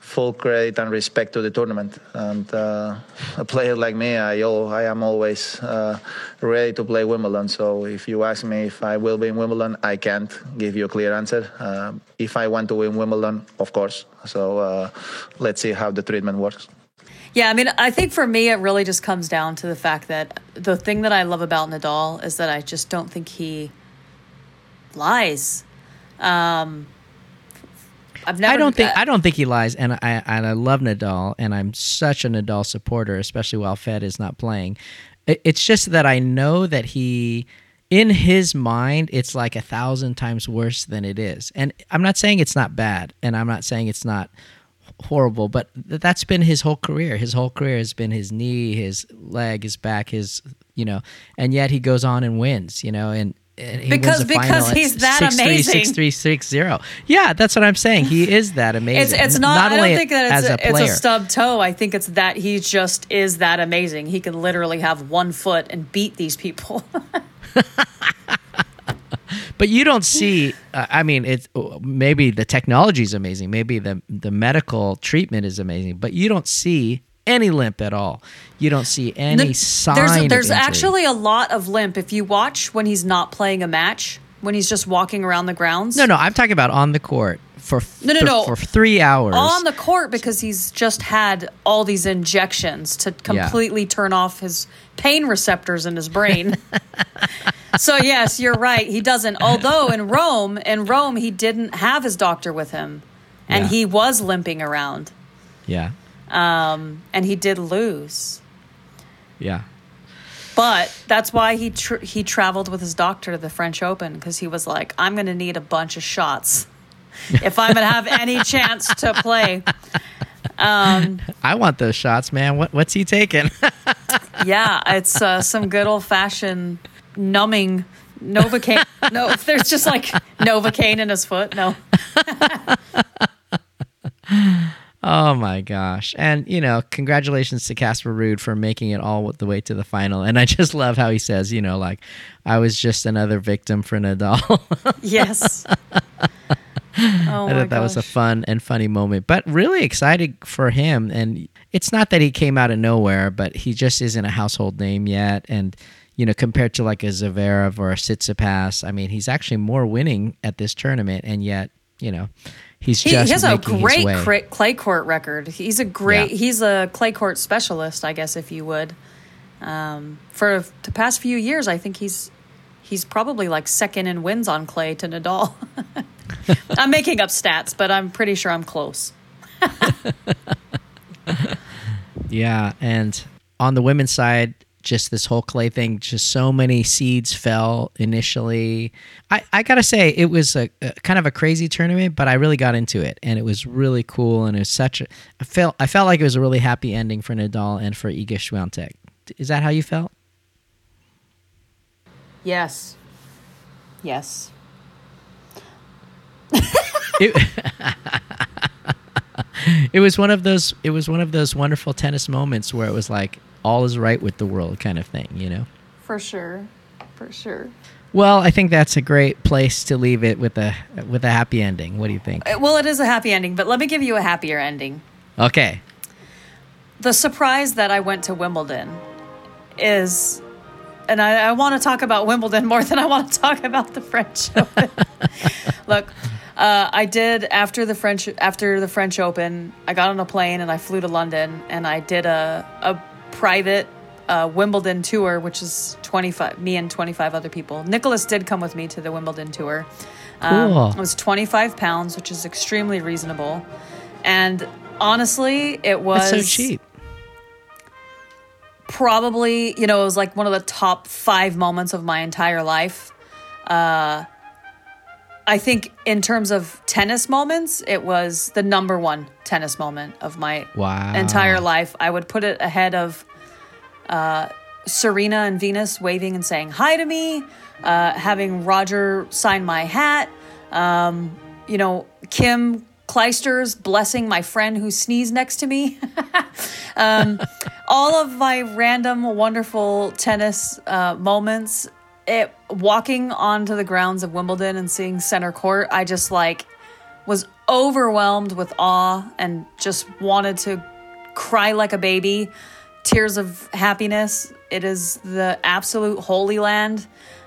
[SPEAKER 11] full credit and respect to the tournament. And uh, a player like me, I, I am always uh, ready to play Wimbledon. So if you ask me if I will be in Wimbledon, I can't give you a clear answer. Uh, if I want to win Wimbledon, of course. So uh, let's see how the treatment works.
[SPEAKER 5] Yeah, I mean, I think for me, it really just comes down to the fact that the thing that I love about Nadal is that I just don't think he lies. Um,
[SPEAKER 4] I've never. I don't think I don't think he lies, and I and I love Nadal, and I'm such a Nadal supporter, especially while Fed is not playing. It's just that I know that he, in his mind, it's like a thousand times worse than it is. And I'm not saying it's not bad, and I'm not saying it's not horrible, but th- that's been his whole career. His whole career has been his knee, his leg, his back, his you know, and yet he goes on and wins, you know, and. and he
[SPEAKER 5] Because- because he's that
[SPEAKER 4] 6-3,
[SPEAKER 5] amazing.
[SPEAKER 4] 6-3, 6-0. Yeah, that's what I'm saying. He is that amazing.
[SPEAKER 5] It's it's
[SPEAKER 4] N-
[SPEAKER 5] not. I
[SPEAKER 4] only
[SPEAKER 5] don't think that it's a,
[SPEAKER 4] a
[SPEAKER 5] it's a stub toe. I think it's that he just is that amazing. He can literally have one foot and beat these people.
[SPEAKER 4] But you don't see. Uh, I mean, it's maybe the technology is amazing. Maybe the the medical treatment is amazing. But you don't see any limp at all. You don't see any
[SPEAKER 5] No,
[SPEAKER 4] sign.
[SPEAKER 5] There's there's actually a lot of limp if you watch when he's not playing a match, when he's just walking around the grounds.
[SPEAKER 4] no, no. I'm talking about on the court for
[SPEAKER 5] No, no,
[SPEAKER 4] for,
[SPEAKER 5] no.
[SPEAKER 4] for three hours.
[SPEAKER 5] on the court because he's just had all these injections to completely turn off his pain receptors in his brain. so yes, you're right. He doesn't. Although in Rome, in Rome, he didn't have his doctor with him, and
[SPEAKER 4] Yeah.
[SPEAKER 5] he was limping around.
[SPEAKER 4] yeah,
[SPEAKER 5] Um, and he did lose,
[SPEAKER 4] yeah.
[SPEAKER 5] but that's why he tr- he traveled with his doctor to the French Open because he was like, I'm going to need a bunch of shots if I'm to have any chance to play. Um,
[SPEAKER 4] I want those shots, man. What what's he taking?
[SPEAKER 5] yeah, it's uh, some good old fashioned numbing Novocaine. No, if there's just like Novocaine in his foot. No.
[SPEAKER 4] Oh my gosh. And, you know, congratulations to Casper Ruud for making it all the way to the final. And I just love how he says, you know, like, I was just another victim for Nadal.
[SPEAKER 5] Yes. Oh
[SPEAKER 4] I thought that was a fun and funny moment, but really excited for him. And it's not that he came out of nowhere, but he just isn't a household name yet. And, you know, compared to like a Zverev or a Tsitsipas, I mean, he's actually more winning at this tournament. And yet, you know, he's
[SPEAKER 5] He,
[SPEAKER 4] just
[SPEAKER 5] he has a great cra- clay court record. He's a great.
[SPEAKER 4] Yeah.
[SPEAKER 5] He's a clay court specialist, I guess, if you would. Um, for the past few years, I think he's he's probably like second in wins on clay to Nadal. I'm making up stats, but I'm pretty sure I'm close.
[SPEAKER 4] Yeah, and on the women's side, just this whole clay thing, just so many seeds fell initially. I, I gotta say, it was a, a kind of a crazy tournament, but I really got into it, and it was really cool, and it was such a. I felt I felt like it was a really happy ending for Nadal and for Iga Swiatek. Is that how you felt?
[SPEAKER 5] Yes. Yes.
[SPEAKER 4] It, it was one of those. It was one of those wonderful tennis moments where it was like all is right with the world kind of thing, you know.
[SPEAKER 5] For sure. For sure.
[SPEAKER 4] Well, I think that's a great place to leave it with a with a happy ending. What do you think?
[SPEAKER 5] Uh, Well, it is a happy ending, but let me give you a happier ending.
[SPEAKER 4] Okay.
[SPEAKER 5] The surprise that I went to Wimbledon is, and I, I want to talk about Wimbledon more than I want to talk about the French Open. Look, uh, I did after the French after the French Open. I got on a plane and I flew to London and I did a a private uh, Wimbledon tour, which is twenty five me and twenty five other people. Nicholas did come with me to the Wimbledon tour. Um,
[SPEAKER 4] Cool.
[SPEAKER 5] it was twenty five pounds, which is extremely reasonable, and honestly, it was
[SPEAKER 4] That's so cheap.
[SPEAKER 5] probably you know it was like one of the top five moments of my entire life uh i think in terms of tennis moments it was the number one tennis moment of my
[SPEAKER 4] Wow.
[SPEAKER 5] entire life i would put it ahead of uh serena and venus waving and saying hi to me uh having roger sign my hat um you know kim Clijsters blessing my friend who sneezed next to me. um, all of my random, wonderful tennis uh, moments. It walking onto the grounds of Wimbledon and seeing center court, I just like was overwhelmed with awe and just wanted to cry like a baby. Tears of happiness. It is the absolute holy land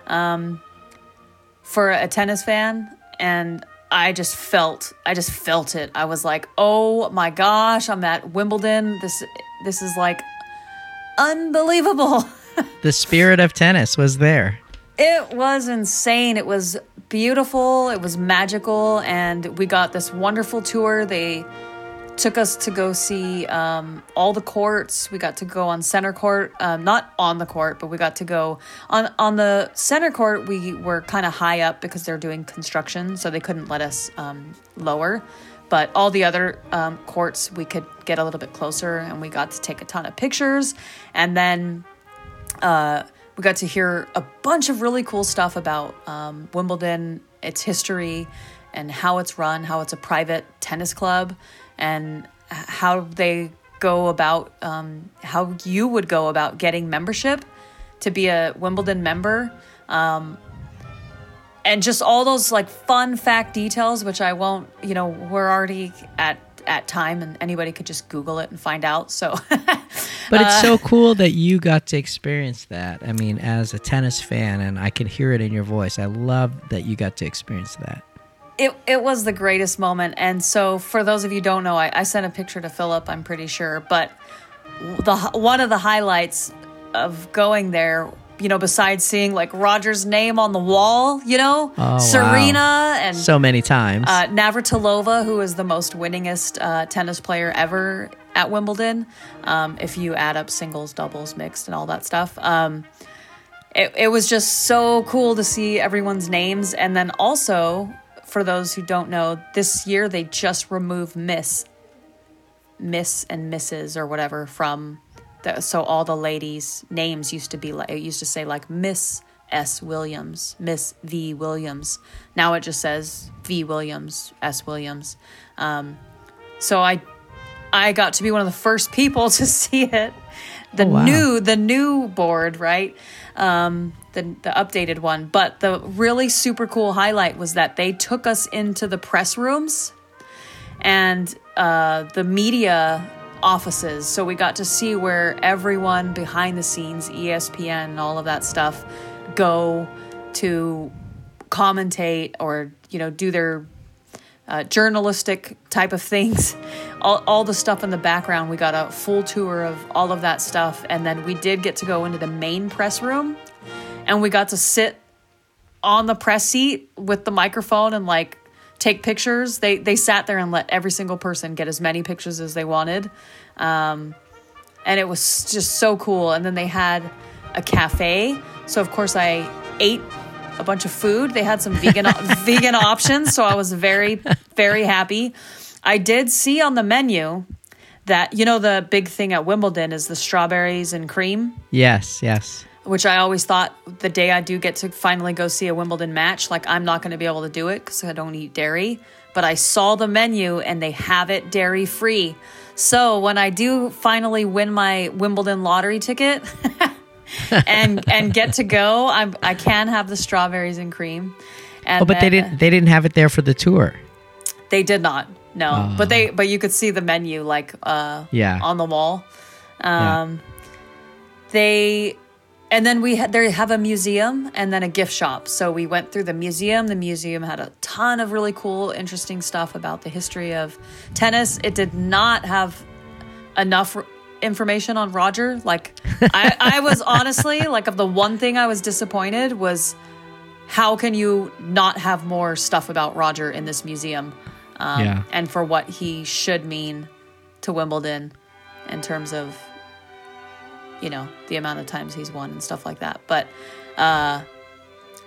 [SPEAKER 5] um, for a tennis fan, and I just felt, I just felt it. I was like, oh my gosh, I'm at Wimbledon. This, this is like unbelievable.
[SPEAKER 4] The spirit of tennis was there.
[SPEAKER 5] It was insane. It was beautiful. It was magical. And we got this wonderful tour. They took us to go see um, all the courts. We got to go on center court, um, not on the court, but we got to go on on the center court. We were kind of high up because they're doing construction, so they couldn't let us um, lower. But all the other um, courts, we could get a little bit closer, and we got to take a ton of pictures. And then uh, we got to hear a bunch of really cool stuff about um, Wimbledon, its history, and how it's run, how it's a private tennis club, and how they go about, um, how you would go about getting membership to be a Wimbledon member. Um, and just all those like fun fact details, which I won't, you know, we're already at at time and anybody could just Google it and find out. So,
[SPEAKER 4] but it's so uh, cool that you got to experience that. I mean, as a tennis fan, and I can hear it in your voice. I love that you got to experience that.
[SPEAKER 5] It, it was the greatest moment. And so, for those of you who don't know, I, I sent a picture to Philip, I'm pretty sure. But the one of the highlights of going there you know, besides seeing like Roger's name on the wall, you know,
[SPEAKER 4] Oh,
[SPEAKER 5] Serena
[SPEAKER 4] wow.
[SPEAKER 5] and
[SPEAKER 4] so many times.
[SPEAKER 5] uh, Navratilova, who is the most winningest uh, tennis player ever at Wimbledon, um, if you add up singles, doubles, mixed, and all that stuff. Um, it, it was just so cool to see everyone's names. And then also, for those who don't know, this year they just removed Miss, Miss and Mrs. or whatever from the, so all the ladies' names used to be like, it used to say like Miss S. Williams, Miss V. Williams. Now it just says V. Williams, S. Williams. Um, so I, I got to be one of the first people to see it. The
[SPEAKER 4] Oh, wow.
[SPEAKER 5] new, the new board, right? Um, the the updated one. But the really super cool highlight was that they took us into the press rooms and uh, the media offices. So we got to see where everyone behind the scenes, ESPN, all of that stuff, go to commentate or you know do their uh, journalistic type of things. All, all the stuff in the background, we got a full tour of all of that stuff. And then we did get to go into the main press room and we got to sit on the press seat with the microphone and like take pictures. They, they sat there and let every single person get as many pictures as they wanted. Um, and it was just so cool. And then they had a cafe. So, of course, I ate a bunch of food. They had some vegan vegan options, so I was very very happy. I did see on the menu that you know the big thing at Wimbledon is the strawberries and cream,
[SPEAKER 4] yes, yes.
[SPEAKER 5] Which I always thought the day I do get to finally go see a Wimbledon match, like I'm not going to be able to do it cuz I don't eat dairy, but I saw the menu and they have it dairy free. So, when I do finally win my Wimbledon lottery ticket, and and get to go. I'm I can have the strawberries and cream. And
[SPEAKER 4] oh, but they didn't. They didn't have it there for the tour.
[SPEAKER 5] They did not. No,
[SPEAKER 4] Oh.
[SPEAKER 5] but they but you could see the menu like uh
[SPEAKER 4] Yeah.
[SPEAKER 5] on the wall.
[SPEAKER 4] Yeah.
[SPEAKER 5] Um they and then we had they have a museum and then a gift shop. So we went through the museum. The museum had a ton of really cool interesting stuff about the history of tennis. It did not have enough r- information on Roger. Like I, I was honestly like of the one thing I was disappointed was how can you not have more stuff about Roger in this museum? Um,
[SPEAKER 4] Yeah.
[SPEAKER 5] And for what he should mean to Wimbledon in terms of, you know, the amount of times he's won and stuff like that. But, uh,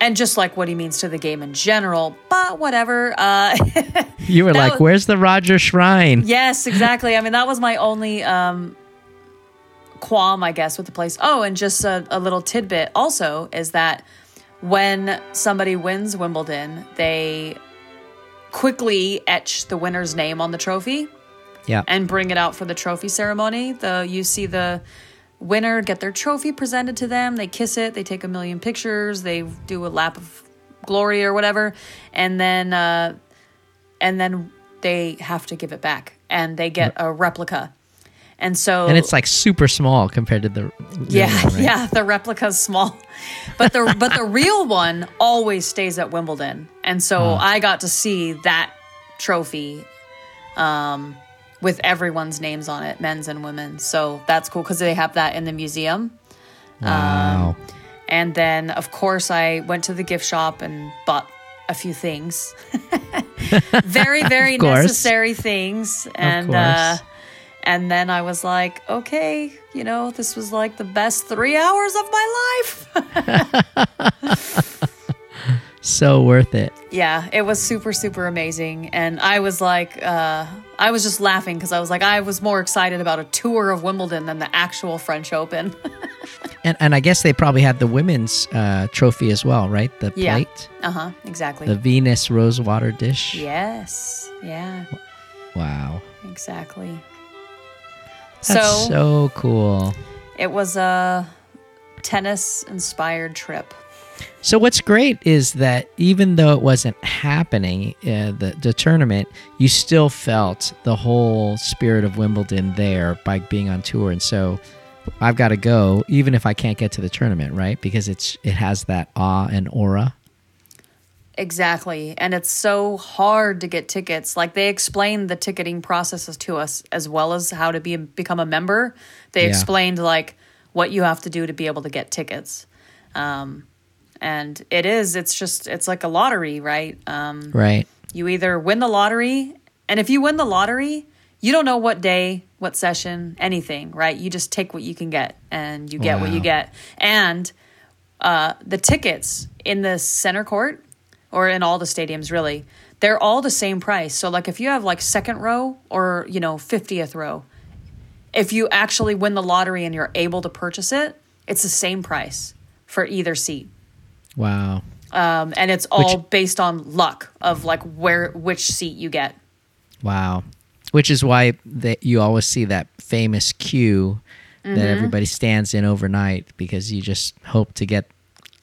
[SPEAKER 5] and just like what he means to the game in general, but whatever. Uh,
[SPEAKER 4] You were like,
[SPEAKER 5] was-
[SPEAKER 4] "Where's the Roger Shrine?"
[SPEAKER 5] Yes, exactly. I mean, that was my only um, qualm, I guess, with the place. Oh, and just a, a little tidbit also is that when somebody wins Wimbledon, they quickly etch the winner's name on the trophy
[SPEAKER 4] Yeah.
[SPEAKER 5] and bring it out for the trophy ceremony. The you see the winner get their trophy presented to them. They kiss it. They take a million pictures. They do a lap of glory or whatever, and then uh, and then they have to give it back, and they get a replica. And so
[SPEAKER 4] and it's like super small compared to the.
[SPEAKER 5] yeah,
[SPEAKER 4] one, right?
[SPEAKER 5] yeah, the replica's small, but the but the real one always stays at Wimbledon, and so
[SPEAKER 4] Oh.
[SPEAKER 5] I got to see that trophy, um, with everyone's names on it, men's and women's. So that's cool because they have that in the museum.
[SPEAKER 4] Wow.
[SPEAKER 5] And then, of course, I went to the gift shop and bought a few things. very, very necessary things. And uh, and then I was like, okay, you know, this was like the best three hours of my life.
[SPEAKER 4] So worth it.
[SPEAKER 5] yeah, it was super, super amazing. And I was like, uh, I was just laughing because I was like, I was more excited about a tour of Wimbledon than the actual French Open.
[SPEAKER 4] And and I guess they probably had the women's uh, trophy as well, right? The
[SPEAKER 5] yeah.
[SPEAKER 4] plate,
[SPEAKER 5] Uh huh. Exactly.
[SPEAKER 4] the Venus Rosewater dish.
[SPEAKER 5] yes. Yeah.
[SPEAKER 4] Wow,
[SPEAKER 5] Exactly.
[SPEAKER 4] that's
[SPEAKER 5] so,
[SPEAKER 4] so cool.
[SPEAKER 5] it was a tennis inspired trip.
[SPEAKER 4] So what's great is that even though it wasn't happening, uh, the the tournament, you still felt the whole spirit of Wimbledon there by being on tour, and so I've got to go, even if I can't get to the tournament, right? Because it's it has that awe and aura.
[SPEAKER 5] Exactly. And it's so hard to get tickets. Like they explained the ticketing processes to us as well as how to be become a member. They
[SPEAKER 4] Yeah.
[SPEAKER 5] explained like what you have to do to be able to get tickets. Um, and it is, it's just, it's like a lottery, right? Um,
[SPEAKER 4] Right.
[SPEAKER 5] You either win the lottery, and if you win the lottery, you don't know what day, what session, anything, right? You just take what you can get and you get what you get. And uh, the tickets in the center court or in all the stadiums, really, they're all the same price. So, like, if you have like second row or, you know, 50th row, if you actually win the lottery and you're able to purchase it, it's the same price for either seat
[SPEAKER 4] Wow.
[SPEAKER 5] um, and it's all based on luck of like where which seat you get.
[SPEAKER 4] Wow. Which is why that you always see that famous queue that
[SPEAKER 5] Mhm.
[SPEAKER 4] everybody stands in overnight because you just hope to get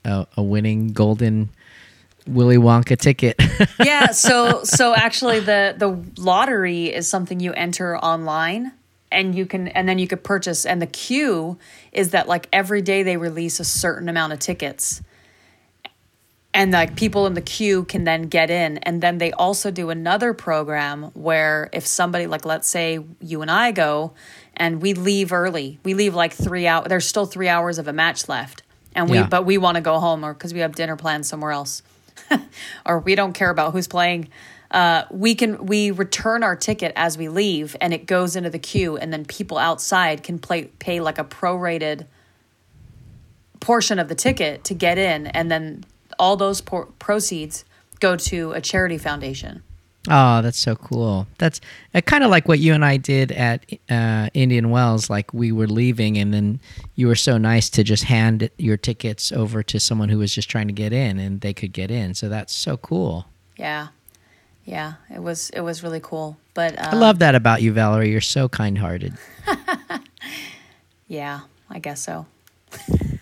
[SPEAKER 4] a, a winning golden Willy Wonka ticket.
[SPEAKER 5] yeah, so so actually the the lottery is something you enter online and you can and then you could purchase and the queue is that like every day they release a certain amount of tickets. And like people in the queue can then get in and then they also do another program where if somebody like let's say you and I go and we leave early. We leave like 3 hours there's still 3 hours of a match left. And we
[SPEAKER 4] Yeah.
[SPEAKER 5] but we want to go home or cuz we have dinner plans somewhere else or we don't care about who's playing. Uh, we can we return our ticket as we leave, and it goes into the queue, and then people outside can play pay like a prorated portion of the ticket to get in, and then all those por- proceeds go to a charity foundation.
[SPEAKER 4] Oh, that's so cool. That's uh, kind of like what you and I did at uh, Indian Wells. Like we were leaving, and then you were so nice to just hand your tickets over to someone who was just trying to get in, and they could get in. So that's so cool.
[SPEAKER 5] Yeah, yeah, it was it was really cool. But um,
[SPEAKER 4] I love that about you, Valerie. You're so kind-hearted.
[SPEAKER 5] Yeah, I guess so.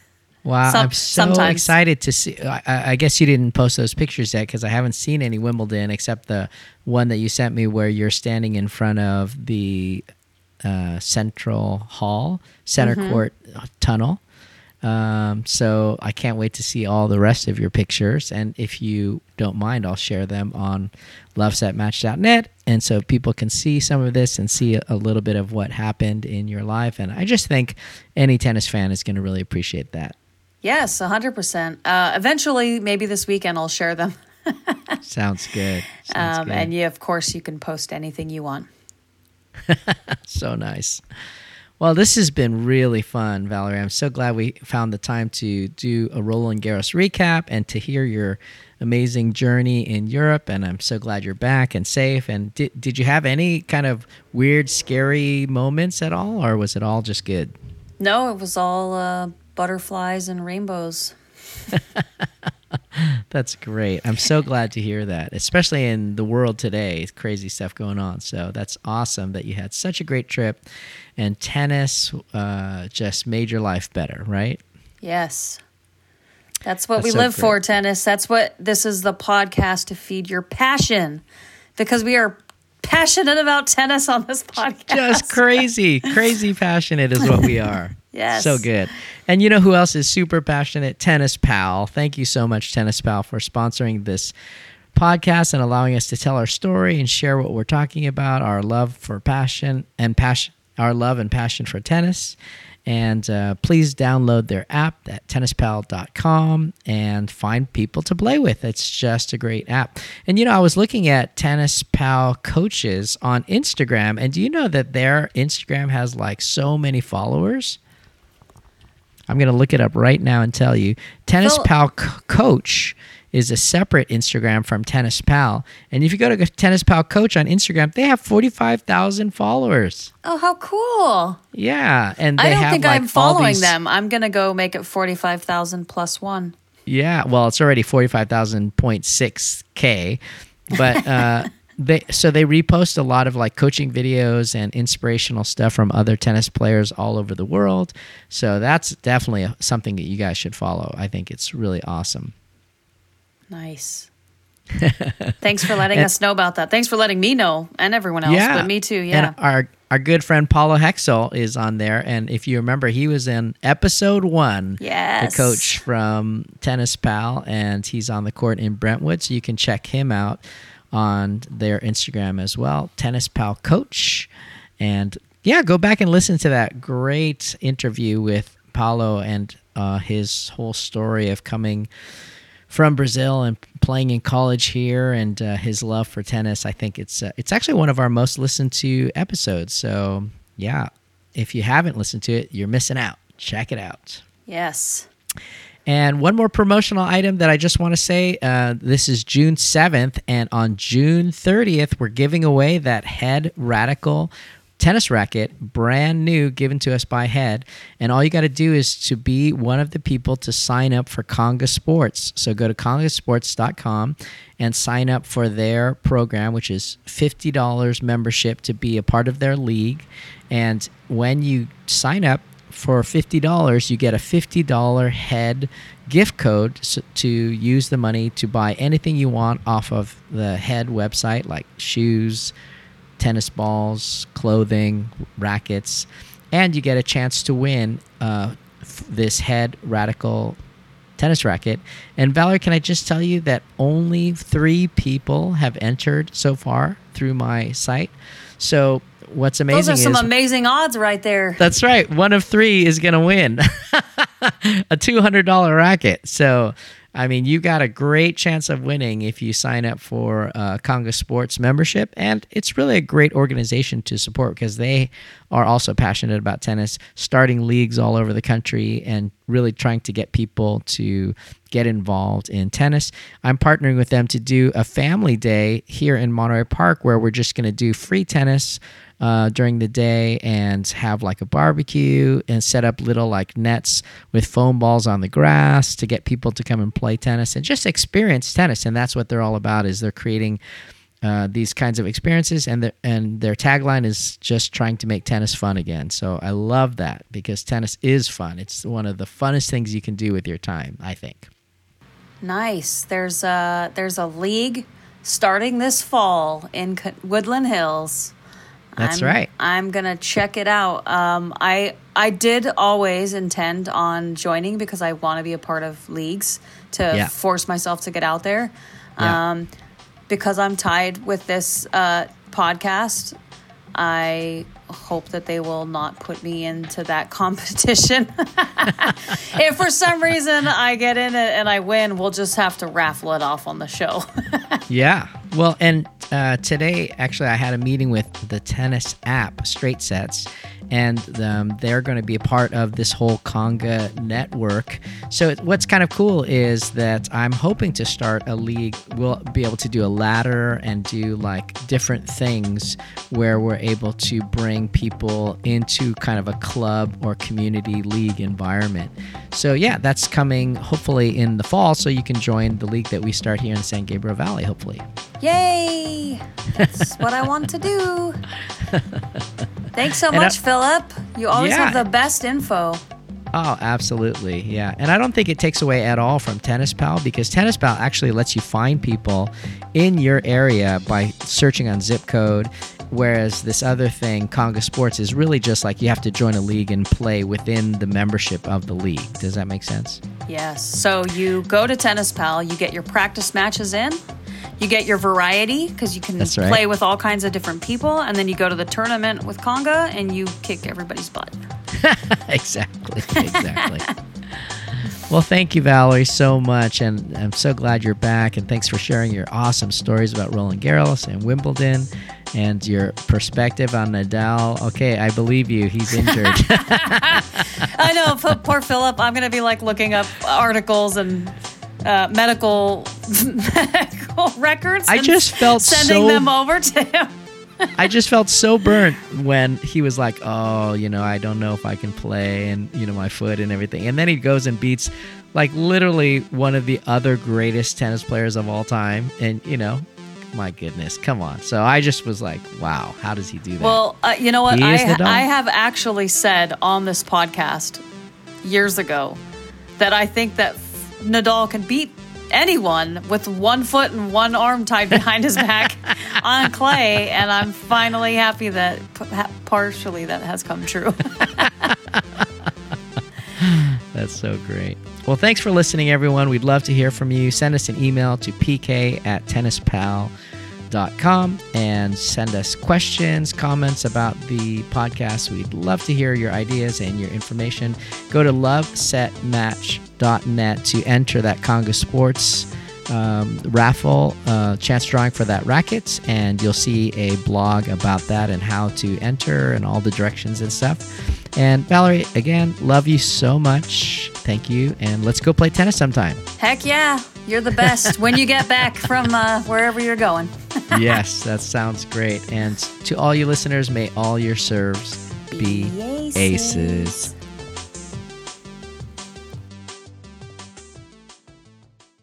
[SPEAKER 4] Wow,
[SPEAKER 5] Some-
[SPEAKER 4] I'm so
[SPEAKER 5] sometimes.
[SPEAKER 4] excited to see. I, I guess you didn't post those pictures yet because I haven't seen any Wimbledon except the one that you sent me where you're standing in front of the uh, central hall, center
[SPEAKER 5] Mhm.
[SPEAKER 4] court uh, tunnel. Um, so I can't wait to see all the rest of your pictures. And if you don't mind, I'll share them on lovesetmatch.net. And so people can see some of this and see a little bit of what happened in your life. And I just think any tennis fan is going to really appreciate that.
[SPEAKER 5] Yes, hundred percent. Uh, eventually, maybe this weekend, I'll share them.
[SPEAKER 4] Sounds good. Sounds
[SPEAKER 5] Um,
[SPEAKER 4] good.
[SPEAKER 5] and you, of course, you can post anything you want.
[SPEAKER 4] so nice. Well, this has been really fun, Valerie. I'm so glad we found the time to do a Roland Garros recap and to hear your amazing journey in Europe. And I'm so glad you're back and safe. And did, did you have any kind of weird, scary moments at all, or was it all just good?
[SPEAKER 5] No, it was all uh, butterflies and rainbows.
[SPEAKER 4] That's great. I'm so glad to hear that, especially in the world today. Crazy stuff going on. So that's awesome that you had such a great trip, and tennis uh, just made your life better, right?
[SPEAKER 5] Yes. That's what
[SPEAKER 4] That's
[SPEAKER 5] we
[SPEAKER 4] so
[SPEAKER 5] live for, tennis. That's what this is the podcast to feed your passion because we are passionate about tennis on this podcast.
[SPEAKER 4] Just crazy, crazy passionate is what we are.
[SPEAKER 5] Yes.
[SPEAKER 4] So good. And you know who else is super passionate? Tennis Pal. Thank you so much, Tennis Pal, for sponsoring this podcast and allowing us to tell our story and share what we're talking about, our love for passion and passion, our love and passion for tennis. And uh, please download their app at tennispal.com and find people to play with. It's just a great app. And you know, I was looking at Tennis Pal coaches on Instagram, and do you know that their Instagram has like so many followers? I'm going to look it up right now and tell you. Tennis
[SPEAKER 5] Phil-
[SPEAKER 4] Pal Co- Coach is a separate Instagram from Tennis Pal. And if you go to Tennis Pal Coach on Instagram, they have 45,000 followers.
[SPEAKER 5] Oh, how cool!
[SPEAKER 4] Yeah, and they
[SPEAKER 5] I don't think
[SPEAKER 4] like
[SPEAKER 5] I'm following
[SPEAKER 4] these-
[SPEAKER 5] them. I'm gonna go make it forty five thousand plus one.
[SPEAKER 4] Yeah, well, it's already 45,000.6k, but uh they so they repost a lot of like coaching videos and inspirational stuff from other tennis players all over the world. So that's definitely a, something that you guys should follow. I think it's really awesome.
[SPEAKER 5] Nice. Thanks for letting
[SPEAKER 4] And-
[SPEAKER 5] us know about that. Thanks for letting me know and everyone else, but me too. Yeah.
[SPEAKER 4] And our our good friend Paulo Hexel is on there, and if you remember, he was in episode one.
[SPEAKER 5] Yes.
[SPEAKER 4] The coach from Tennis Pal, and he's on the court in Brentwood, so you can check him out on their Instagram as well, Tennis Pal Coach, and yeah, go back and listen to that great interview with Paulo and uh, his whole story of coming from Brazil and playing in college here, and uh, his love for tennis. I think it's uh, it's actually one of our most listened to episodes. So yeah, if you haven't listened to it, you're missing out. Check it out.
[SPEAKER 5] yes.
[SPEAKER 4] And one more promotional item that I just want to say uh, this is June 7th, and on June 30th, we're giving away that Head Radical tennis racket, brand new, given to us by Head. And all you got to do is to be one of the people to sign up for Conga Sports. So go to congasports.com and sign up for their program, which is $50 membership to be a part of their league. And when you sign up, for $50, you get a $50 head gift code to use the money to buy anything you want off of the head website, like shoes, tennis balls, clothing, rackets, and you get a chance to win uh, this head radical tennis racket. And Valerie, can I just tell you that only three people have entered so far through my site? So what's amazing
[SPEAKER 5] Those are some
[SPEAKER 4] is
[SPEAKER 5] amazing odds right there.
[SPEAKER 4] that's right. One of three is going to win a $200 racket. So, I mean, you got a great chance of winning if you sign up for uh, Conga Sports membership. And it's really a great organization to support because they are also passionate about tennis, starting leagues all over the country and really trying to get people to get involved in tennis. I'm partnering with them to do a family day here in Monterey Park where we're just going to do free tennis uh, during the day and have like a barbecue and set up little like nets with foam balls on the grass to get people to come and play tennis and just experience tennis. And that's what they're all about is they're creating uh, these kinds of experiences and their, and their tagline is just trying to make tennis fun again. So I love that because tennis is fun. It's one of the funnest things you can do with your time, I think.
[SPEAKER 5] Nice. There's a there's a league starting this fall in Woodland Hills.
[SPEAKER 4] That's
[SPEAKER 5] I'm-
[SPEAKER 4] right.
[SPEAKER 5] I'm gonna check it out. Um, I I did always intend on joining because I want to be a part of leagues to
[SPEAKER 4] Yeah.
[SPEAKER 5] force myself to get out there.
[SPEAKER 4] Yeah.
[SPEAKER 5] Um, because I'm tied with this uh, podcast, I hope that they will not put me into that competition. if for some reason I get in it and I win, we'll just have to raffle it off on the show.
[SPEAKER 4] Yeah. Well, and uh, today, actually, I had a meeting with the tennis app, Straight Sets, and um, they're going to be a part of this whole Conga network. So, it- what's kind of cool is that I'm hoping to start a league. We'll be able to do a ladder and do like different things where we're able to bring people into kind of a club or community league environment. So, yeah, that's coming hopefully in the fall. So, you can join the league that we start here in San Gabriel Valley, hopefully.
[SPEAKER 5] Yay! That's what I want to do. Thanks so
[SPEAKER 4] And I-
[SPEAKER 5] much, Philip. You always
[SPEAKER 4] Yeah.
[SPEAKER 5] have the best info.
[SPEAKER 4] Oh, absolutely. Yeah. And I don't think it takes away at all from Tennis Pal because Tennis Pal actually lets you find people in your area by searching on zip code. Whereas this other thing, Conga Sports, is really just like you have to join a league and play within the membership of the league. Does that make sense?
[SPEAKER 5] Yes. So you go to Tennis Pal, you get your practice matches in, you get your variety because you can
[SPEAKER 4] right.
[SPEAKER 5] play with all kinds of different people, and then you go to the tournament with Conga and you kick everybody's butt.
[SPEAKER 4] exactly. Exactly. well, thank you, Valerie, so much. And I'm so glad you're back. And thanks for sharing your awesome stories about Roland Garros and Wimbledon and your perspective on Nadal. Okay, I believe you. He's injured.
[SPEAKER 5] I know. Poor Philip. I'm going to be like looking up articles and uh, medical medical records.
[SPEAKER 4] I just felt
[SPEAKER 5] sending
[SPEAKER 4] so-
[SPEAKER 5] them over to him.
[SPEAKER 4] I just felt so burnt when he was like, "Oh, you know, I don't know if I can play, and you know, my foot and everything." And then he goes and beats, like, literally one of the other greatest tennis players of all time. And you know, my goodness, come on. So I just was like, "Wow, how does he do that?"
[SPEAKER 5] Well, uh, you know what? I. I have actually said on this podcast years ago that I think that Nadal can beat anyone with one foot and one arm tied behind his back on clay, and I'm finally happy that partially that has come true.
[SPEAKER 4] That's so great. Well, thanks for listening, everyone. We'd love to hear from you. Send us an email to pk at tennispal.com and send us questions, comments about the podcast. We'd love to hear your ideas and your information. Go to lovesetmatch.net to enter that Conga Sports um, raffle uh, chance drawing for that racket, and you'll see a blog about that and how to enter and all the directions and stuff. And Valerie, again, love you so much. Thank you, and let's go play tennis sometime.
[SPEAKER 5] Heck yeah, you're the best when you get back from uh, wherever you're going.
[SPEAKER 4] Yes, that sounds great. And to all you listeners, may all your serves be aces.